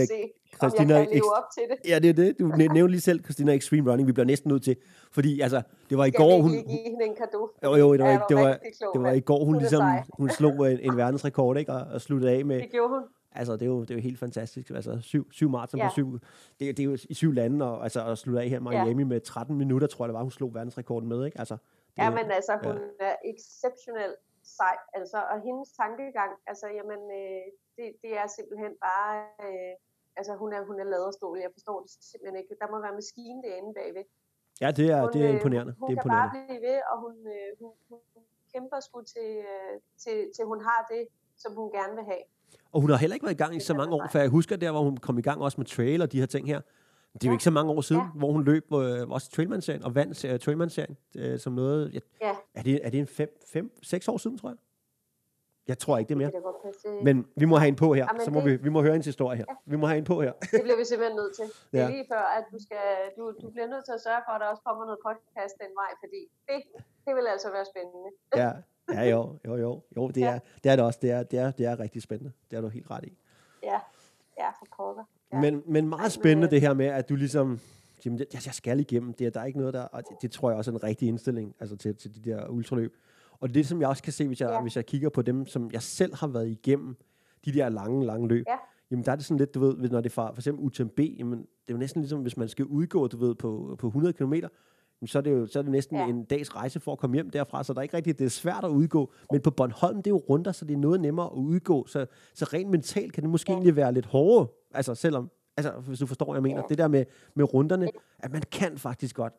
Christina... Om jeg kan op til det. Ja, det er det. Du nævnte lige selv Christina Extreme Running. Vi bliver næsten nødt til, fordi altså, det var i skal går... Hun, give hende en kado? Jo, jo, det var, ja, det var, klog, det var i går, hun, hun ligesom, hun slog en, en verdensrekord, ikke? Og, og sluttede af med... Det gjorde hun. Altså, det er jo, det er jo helt fantastisk. Altså, syv, syv maraton ja. på syv... Det, det er jo i syv lande, og, altså, at slutte af her i Miami ja. med 13 minutter, tror jeg det var, hun slog verdensrekorden med, ikke? Altså, det, ja, men altså, hun ja. er exceptionel sej, altså, og hendes tankegang, altså, jamen, øh, det, det er simpelthen bare, øh, altså, hun er, hun er lavet stål, jeg forstår det simpelthen ikke, der må være maskine derinde bagved. Ja, det er, hun, det er imponerende. Hun det er kan imponerende. bare blive ved, og hun, øh, hun, hun kæmper sgu til, øh, til, til hun har det, som hun gerne vil have. Og hun har heller ikke været i gang i så mange år, for jeg husker der, hvor hun kom i gang også med trail og de her ting her. Det er jo ja. ikke så mange år siden, ja. hvor hun løb øh, også Trailman-serien og vandt uh, Trailman-serien øh, som noget. Ja. ja. Er, det, er det en 5, 5, 6 år siden, tror jeg? Jeg tror ikke det mere. Det Men vi må have en på her, ja, så må det... vi, vi må høre en historie her. Ja. Vi må have en på her. det bliver vi simpelthen nødt til. Det er lige før, at du, skal, du, du bliver nødt til at sørge for, at der også kommer noget podcast den vej, fordi det, det vil altså være spændende. ja, ja jo, jo, jo. jo det, ja. er, det er det også. Det er, det, er, det er rigtig spændende. Det er du helt ret i. Ja, ja for pokker. Ja. Men, men meget spændende det her med, at du ligesom, jamen, jeg, jeg skal igennem det, der er ikke noget der, og det, det tror jeg også er en rigtig indstilling, altså til, til de der ultraløb. Og det, som jeg også kan se, hvis jeg, ja. hvis jeg kigger på dem, som jeg selv har været igennem, de der lange, lange løb, ja. jamen der er det sådan lidt, du ved, når det er for, for eksempel UTMB, jamen det er jo næsten ligesom, hvis man skal udgå, du ved, på, på 100 km, så er det jo så er det næsten ja. en dags rejse for at komme hjem derfra, så der er ikke rigtigt, det er svært at udgå. Men på Bornholm, det er jo runder, så det er noget nemmere at udgå. Så, så rent mentalt kan det måske ja. egentlig være lidt hårdere, altså selvom, altså hvis du forstår, hvad jeg mener, ja. det der med, med runderne, at man kan faktisk godt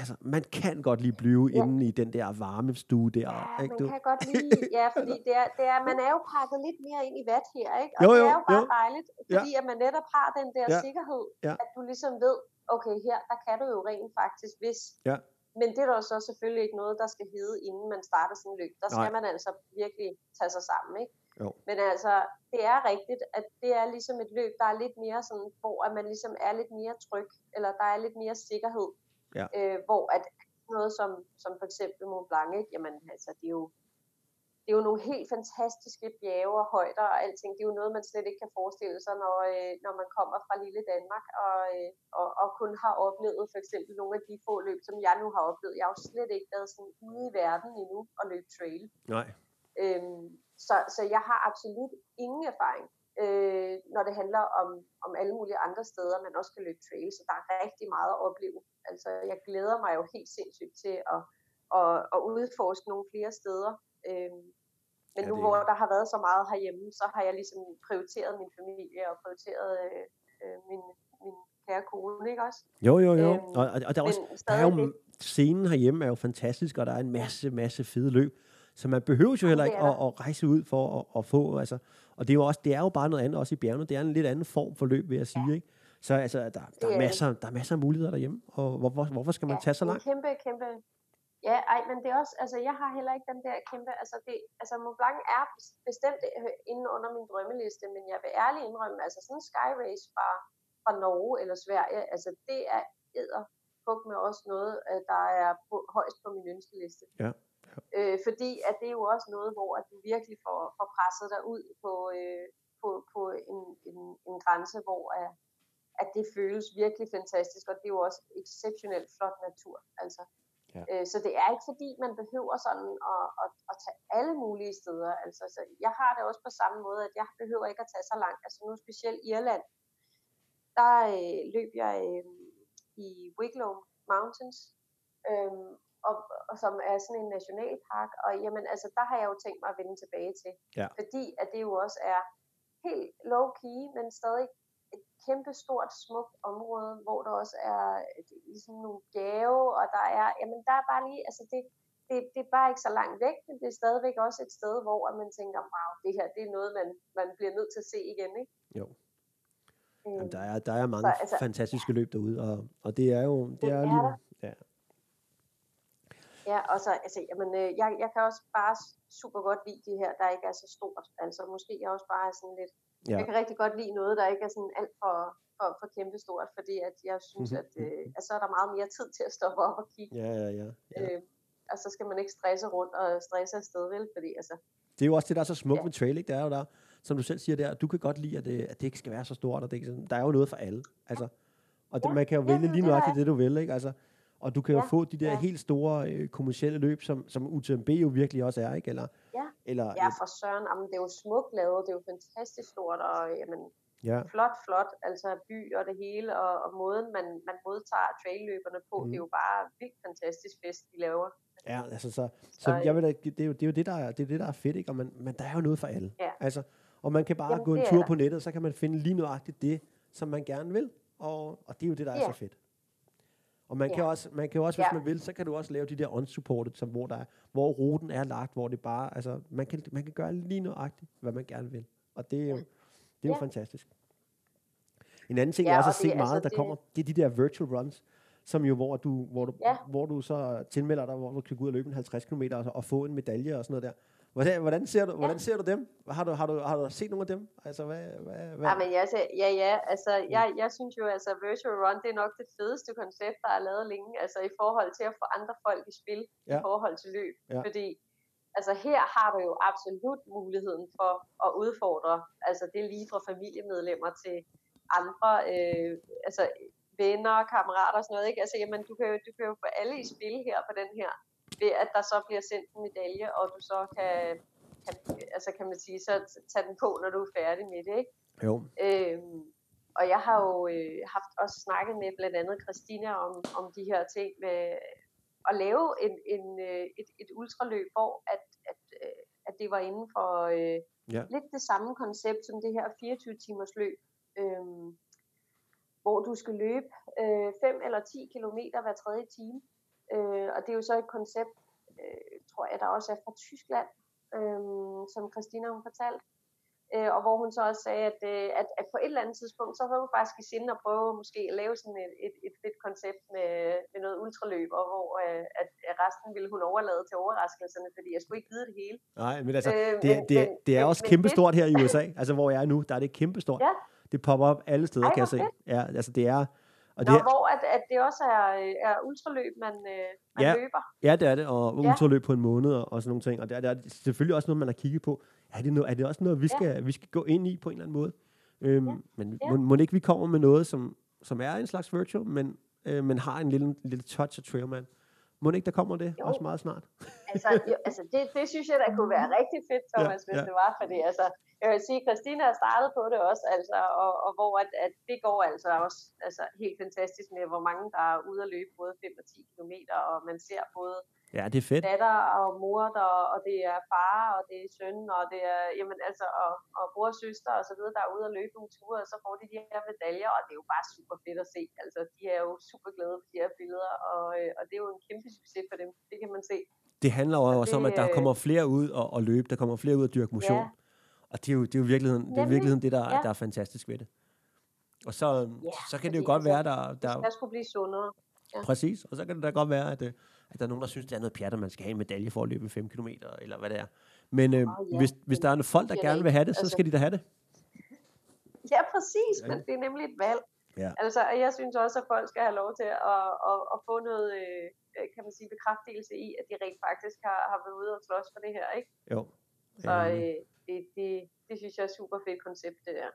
altså, man kan godt lige blive ja. inde i den der varme stue der. Ja, ikke, man du? kan godt lige, ja, fordi det er, det er, man er jo pakket lidt mere ind i vat her, ikke? Og jo, jo, det er jo bare jo. dejligt, fordi ja. at man netop har den der ja. sikkerhed, ja. at du ligesom ved, okay, her, der kan du jo rent faktisk, hvis. Ja. Men det er der så selvfølgelig ikke noget, der skal hedde, inden man starter sådan en løb. Der skal Nej. man altså virkelig tage sig sammen, ikke? Jo. Men altså, det er rigtigt, at det er ligesom et løb, der er lidt mere sådan, hvor at man ligesom er lidt mere tryg, eller der er lidt mere sikkerhed Ja. Øh, hvor at noget som, som for eksempel Mont Blanc, ikke? jamen altså, det er jo det er jo nogle helt fantastiske bjerge og højder og alting. Det er jo noget, man slet ikke kan forestille sig, når, øh, når man kommer fra lille Danmark og, øh, og, og kun har oplevet for eksempel nogle af de få løb, som jeg nu har oplevet. Jeg har jo slet ikke været sådan ude i verden endnu og løbe trail. Nej. Øhm, så, så jeg har absolut ingen erfaring øh, når det handler om, om alle mulige andre steder, man også kan løbe trail, så der er rigtig meget at opleve. Altså, jeg glæder mig jo helt sindssygt til at, at, at udforske nogle flere steder. Øh, men ja, nu hvor der har været så meget herhjemme, så har jeg ligesom prioriteret min familie og prioriteret øh, øh, min, min kære kone, ikke også? Jo, jo, jo. Øhm, og, og der, er også, der er jo, scenen herhjemme er jo fantastisk, og der er en masse, masse fede løb. Så man behøver jo heller ikke at, at rejse ud for at, at få, altså, og det er jo også, det er jo bare noget andet, også i bjergene, det er en lidt anden form for løb, vil jeg sige, ja. ikke? Så altså, der, der, er masser, der er masser af muligheder derhjemme, og hvorfor, hvorfor skal man ja, tage så langt? kæmpe, kæmpe, Ja, ej, men det er også, altså jeg har heller ikke den der kæmpe, altså det, altså Mont Blanc er bestemt øh, inde under min drømmeliste, men jeg vil ærligt indrømme, altså sådan en Sky Race fra, fra Norge eller Sverige, altså det er æder med også noget, øh, der er på, højst på min ønskeliste. Ja. Øh, fordi at det er jo også noget, hvor at du virkelig får, får presset dig ud på, øh, på, på en, en, en grænse, hvor at, at det føles virkelig fantastisk, og det er jo også exceptionelt flot natur. Altså. Ja. Øh, så det er ikke fordi, man behøver sådan at, at, at tage alle mulige steder. Altså, så jeg har det også på samme måde, at jeg behøver ikke at tage så langt. Altså nu specielt Irland, der øh, løb jeg øh, i Wicklow Mountains, øh, og, og som er sådan en nationalpark, og jamen altså, der har jeg jo tænkt mig at vende tilbage til. Ja. Fordi at det jo også er helt low-key, men stadig kæmpe stort, smukt område, hvor der også er ligesom nogle gave, og der er, jamen der er bare lige, altså det, det, det er bare ikke så langt væk, men det er stadigvæk også et sted, hvor man tænker, wow, det her, det er noget, man, man bliver nødt til at se igen, ikke? Jo. Øhm, jamen, der, er, der er mange så, altså, fantastiske løb derude, og, og det er jo, det, er, er lige, ja. Og så, altså, jamen, øh, jeg, jeg kan også bare super godt lide de her, der ikke er så stort. Altså, måske jeg også bare er sådan lidt Ja. Jeg kan rigtig godt lide noget, der ikke er sådan alt for, for, for kæmpestort, fordi at jeg synes, at, øh, at så er der meget mere tid til at stoppe op og kigge. Ja, ja, ja. ja. Øh, og så skal man ikke stresse rundt og stresse afsted, vel? Fordi, altså, det er jo også det, der er så smukt ja. med trail, ikke? Det er jo der, som du selv siger der, du kan godt lide, at det, at det ikke skal være så stort, og det ikke sådan, der er jo noget for alle. Altså, og det, ja. man kan jo vælge ja, lige nøjagtigt det, det, du vil, ikke? Altså, og du kan jo ja, få de der ja. helt store øh, kommersielle løb, som, som UTMB jo virkelig også er, ikke? Eller, ja. Eller ja, for søren. Jamen, det er jo smukt lavet, det er jo fantastisk stort, og jamen, ja. flot, flot, altså by og det hele, og, og måden, man, man modtager trailløberne på, mm. det er jo bare vildt fantastisk fest, de laver. Ja, altså så, så, så jeg vil, det, er jo, det er jo det, der er, det, er det, der er fedt, ikke? Og man, men der er jo noget for alle. Ja. Altså, og man kan bare Jamen, gå en tur på nettet, så kan man finde lige nøjagtigt det, som man gerne vil. Og, og det er jo det, der er ja. så fedt. Og man ja. kan også, man kan også hvis ja. man vil, så kan du også lave de der unsupported, som, hvor, der er, hvor ruten er lagt, hvor det bare, altså, man kan, man kan gøre lige nøjagtigt, hvad man gerne vil. Og det er jo, det er jo ja. fantastisk. En anden ting, ja, jeg også har set meget, altså, der det... kommer, det er de der virtual runs, som jo, hvor du, hvor du, ja. hvor du så tilmelder dig, hvor du kan gå ud og løbe en 50 km og, og få en medalje og sådan noget der. Hvordan, hvordan, ser, du, ja. hvordan ser du dem? Har du, har, du, har du set nogle af dem? Altså, hvad, hvad, hvad? Ja, men jeg, ja, ja, altså, jeg, jeg synes jo, altså Virtual Run, det er nok det fedeste koncept, der er lavet længe, altså i forhold til at få andre folk i spil, ja. i forhold til løb. Ja. Fordi altså her har du jo absolut muligheden for at udfordre, altså det er lige fra familiemedlemmer til andre, øh, altså venner, kammerater og sådan noget, ikke? Altså, jamen, du kan, jo, du kan jo få alle i spil her på den her ved at der så bliver sendt en medalje, og du så kan, kan altså kan man sige, så tage den på, når du er færdig med det, ikke? Jo. Øhm, og jeg har jo øh, haft også snakket med blandt andet Christina om, om de her ting med at lave en, en, øh, et, et ultraløb, hvor at, at, øh, at det var inden for øh, ja. lidt det samme koncept som det her 24 timers løb, øh, hvor du skal løbe 5 øh, eller 10 kilometer hver tredje time. Øh, og det er jo så et koncept, øh, tror jeg, der også er fra Tyskland, øh, som Christina hun fortalte. Øh, og hvor hun så også sagde, at, øh, at, at på et eller andet tidspunkt, så havde hun faktisk i sinde at prøve måske at lave sådan et, et, et fedt koncept med, med noget ultraløb, og hvor øh, at, resten ville hun overlade til overraskelserne, fordi jeg skulle ikke vide det hele. Nej, men altså, øh, det, men, det, det, det er men, også kæmpestort her i USA, altså hvor jeg er nu, der er det kæmpestort. Ja. Det popper op alle steder, Ej, kan jeg se. Ja, altså det er, og Nå, det, hvor at, at det også er, er ultraløb, man, øh, man ja, løber. Ja, det er det, og ultraløb ja. på en måned og, og sådan nogle ting. Og det er, det er selvfølgelig også noget, man har kigget på. Er det, noget, er det også noget, vi skal, ja. vi skal gå ind i på en eller anden måde? Øhm, ja. Men ja. Må, må ikke vi kommer med noget, som, som er en slags virtual, men, øh, men har en lille, lille touch af Trailman? Må ikke, der kommer det jo. også meget snart? Altså, jo, altså det, det synes jeg, der kunne være rigtig fedt, Thomas, ja, hvis ja. det var, fordi altså, jeg vil sige, Christina har startet på det også, altså, og, og hvor at, at det går altså også altså, helt fantastisk med, hvor mange der er ude at løbe både 5 og 10 km, og man ser både Ja, det er fedt. Datter og mor, der, og det er far, og det er søn, og det er, jamen altså, og, og bror og søster og så videre, der er ude at løbe nogle ture, og så får de de her medaljer, og det er jo bare super fedt at se. Altså, de er jo super glade for de her billeder, og, øh, og det er jo en kæmpe succes for dem. Det kan man se. Det handler jo også det, om, at der kommer flere ud og, og løbe, der kommer flere ud og dyrke motion. Ja. Og det er jo, det er jo virkeligheden, det, er virkeligheden det der, ja. der er fantastisk ved det. Og så, ja, så kan det jo godt være, der... der det skulle blive sundere. Ja. Præcis, og så kan det da godt være, at, øh, at der er nogen, der synes, det er noget pjat, at man skal have en medalje for at løbe 5 km, eller hvad det er. Men øh, oh, ja. hvis, hvis der er nogle folk, der gerne vil have det, så altså, skal de da have det. Ja, præcis, men det er nemlig et valg. Ja. Altså, jeg synes også, at folk skal have lov til at, at, at få noget, øh, kan man sige, bekræftelse i, at de rent faktisk har, har været ude og slås for det her, ikke? Jo. Så øh, det, det, det synes jeg er et super fedt koncept, det der.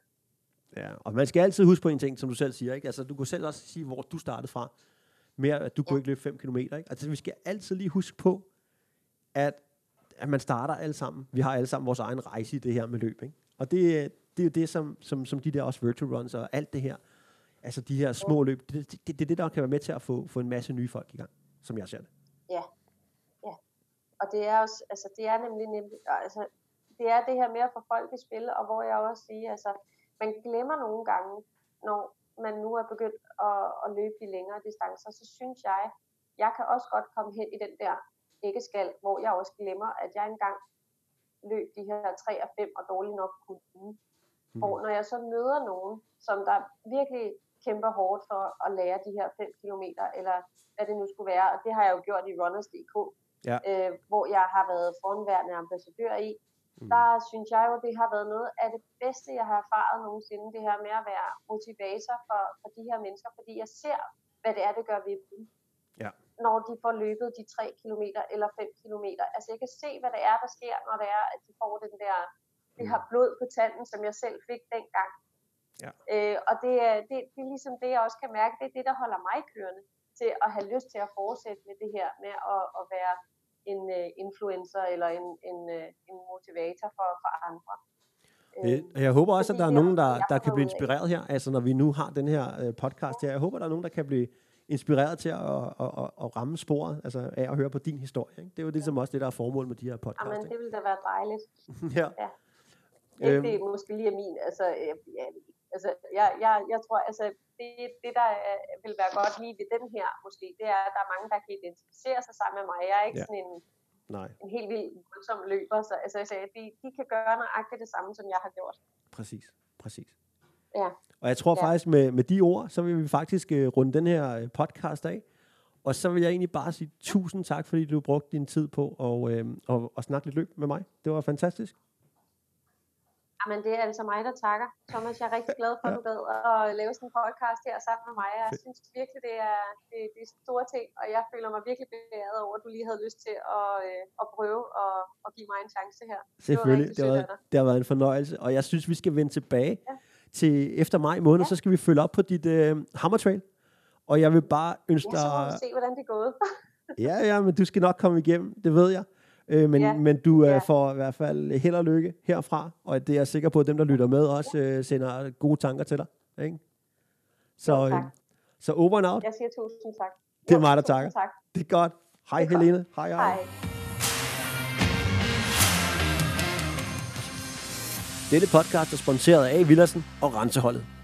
Ja, og man skal altid huske på en ting, som du selv siger, ikke? Altså, du kunne selv også sige, hvor du startede fra, med at du ja. kunne ikke løbe 5 km, ikke? Altså, vi skal altid lige huske på, at, at man starter alle sammen. Vi har alle sammen vores egen rejse i det her med løb, ikke? Og det, det er jo det, som, som, som de der også virtual runs og alt det her, altså de her små løb, det, det, det, det er det, der kan være med til at få, få en masse nye folk i gang, som jeg ser det. Ja, ja. Og det er også, altså det er nemlig, nemlig altså det er det her med at få folk i spil, og hvor jeg også siger, altså man glemmer nogle gange, når man nu er begyndt at, at løbe de længere distancer, så synes jeg, jeg kan også godt komme hen i den der æggeskal, hvor jeg også glemmer, at jeg engang løb de her 3 og 5 og dårligt nok kunne. Mm. Og når jeg så møder nogen, som der virkelig kæmper hårdt for at lære de her 5 km, eller hvad det nu skulle være, og det har jeg jo gjort i Runners.dk, ja. øh, hvor jeg har været foranværende ambassadør i, mm. der synes jeg jo, det har været noget af det bedste, jeg har erfaret nogensinde, det her med at være motivator for, for de her mennesker, fordi jeg ser, hvad det er, det gør ved dem. Ja. Når de får løbet de 3 km eller 5 km. Altså jeg kan se, hvad det er, der sker, når det er, at de får den der det har blod på tanden, som jeg selv fik dengang. Ja. Øh, og det er, det, det er ligesom det, jeg også kan mærke, det er det, der holder mig kørende til at have lyst til at fortsætte med det her med at, at være en uh, influencer eller en, en, uh, en motivator for, for andre. Øh, jeg håber også, at der er nogen, der, der kan blive inspireret her, altså når vi nu har den her uh, podcast her. Jeg håber, der er nogen, der kan blive inspireret til at, at, at, at ramme sporet altså af at høre på din historie. Ikke? Det er jo ligesom ja. også det, der er formål med de her podcasts. Jamen, det ville da være dejligt. ja. ja. Det, øhm. det er måske lige min, altså, øh, ja, altså jeg, jeg, jeg tror, altså det, det der vil være godt lige ved den her, måske, det er, at der er mange, der kan identificere sig sammen med mig. Jeg er ikke ja. sådan en, Nej. en helt vild voldsom løber, så altså, jeg sagde, de, de kan gøre nøjagtigt det samme, som jeg har gjort. Præcis, præcis. Ja. Og jeg tror ja. faktisk, med, med de ord, så vil vi faktisk uh, runde den her øh, podcast af. Og så vil jeg egentlig bare sige tusind tak, fordi du brugte din tid på at, øh, og, og snakke lidt løb med mig. Det var fantastisk. Jamen, det er altså mig, der takker. Thomas, jeg er rigtig glad for, at du gad at lave sådan en podcast her sammen med mig. Jeg synes virkelig, det er, det, det er store ting, og jeg føler mig virkelig beæret over, at du lige havde lyst til at, øh, at prøve at, at give mig en chance her. Selvfølgelig, det, det, var, det har været en fornøjelse, og jeg synes, vi skal vende tilbage ja. til efter maj måned, ja. så skal vi følge op på dit øh, hammertrail. Og jeg vil bare ønske dig... Ja, så se, hvordan det er gået. ja, ja, men du skal nok komme igennem, det ved jeg. Øh, men, ja. men du øh, ja. får i hvert fald held og lykke herfra, og det er jeg sikker på, at dem, der lytter med, også øh, sender gode tanker til dig. Ikke? Så, jo, øh, så over and out. Jeg siger tusind tak. Det er mig, der takker. Tak. Det er godt. Hej det er Helene. Godt. Hej, hej. hej. Dette podcast er sponsoreret af Villersen og Renseholdet.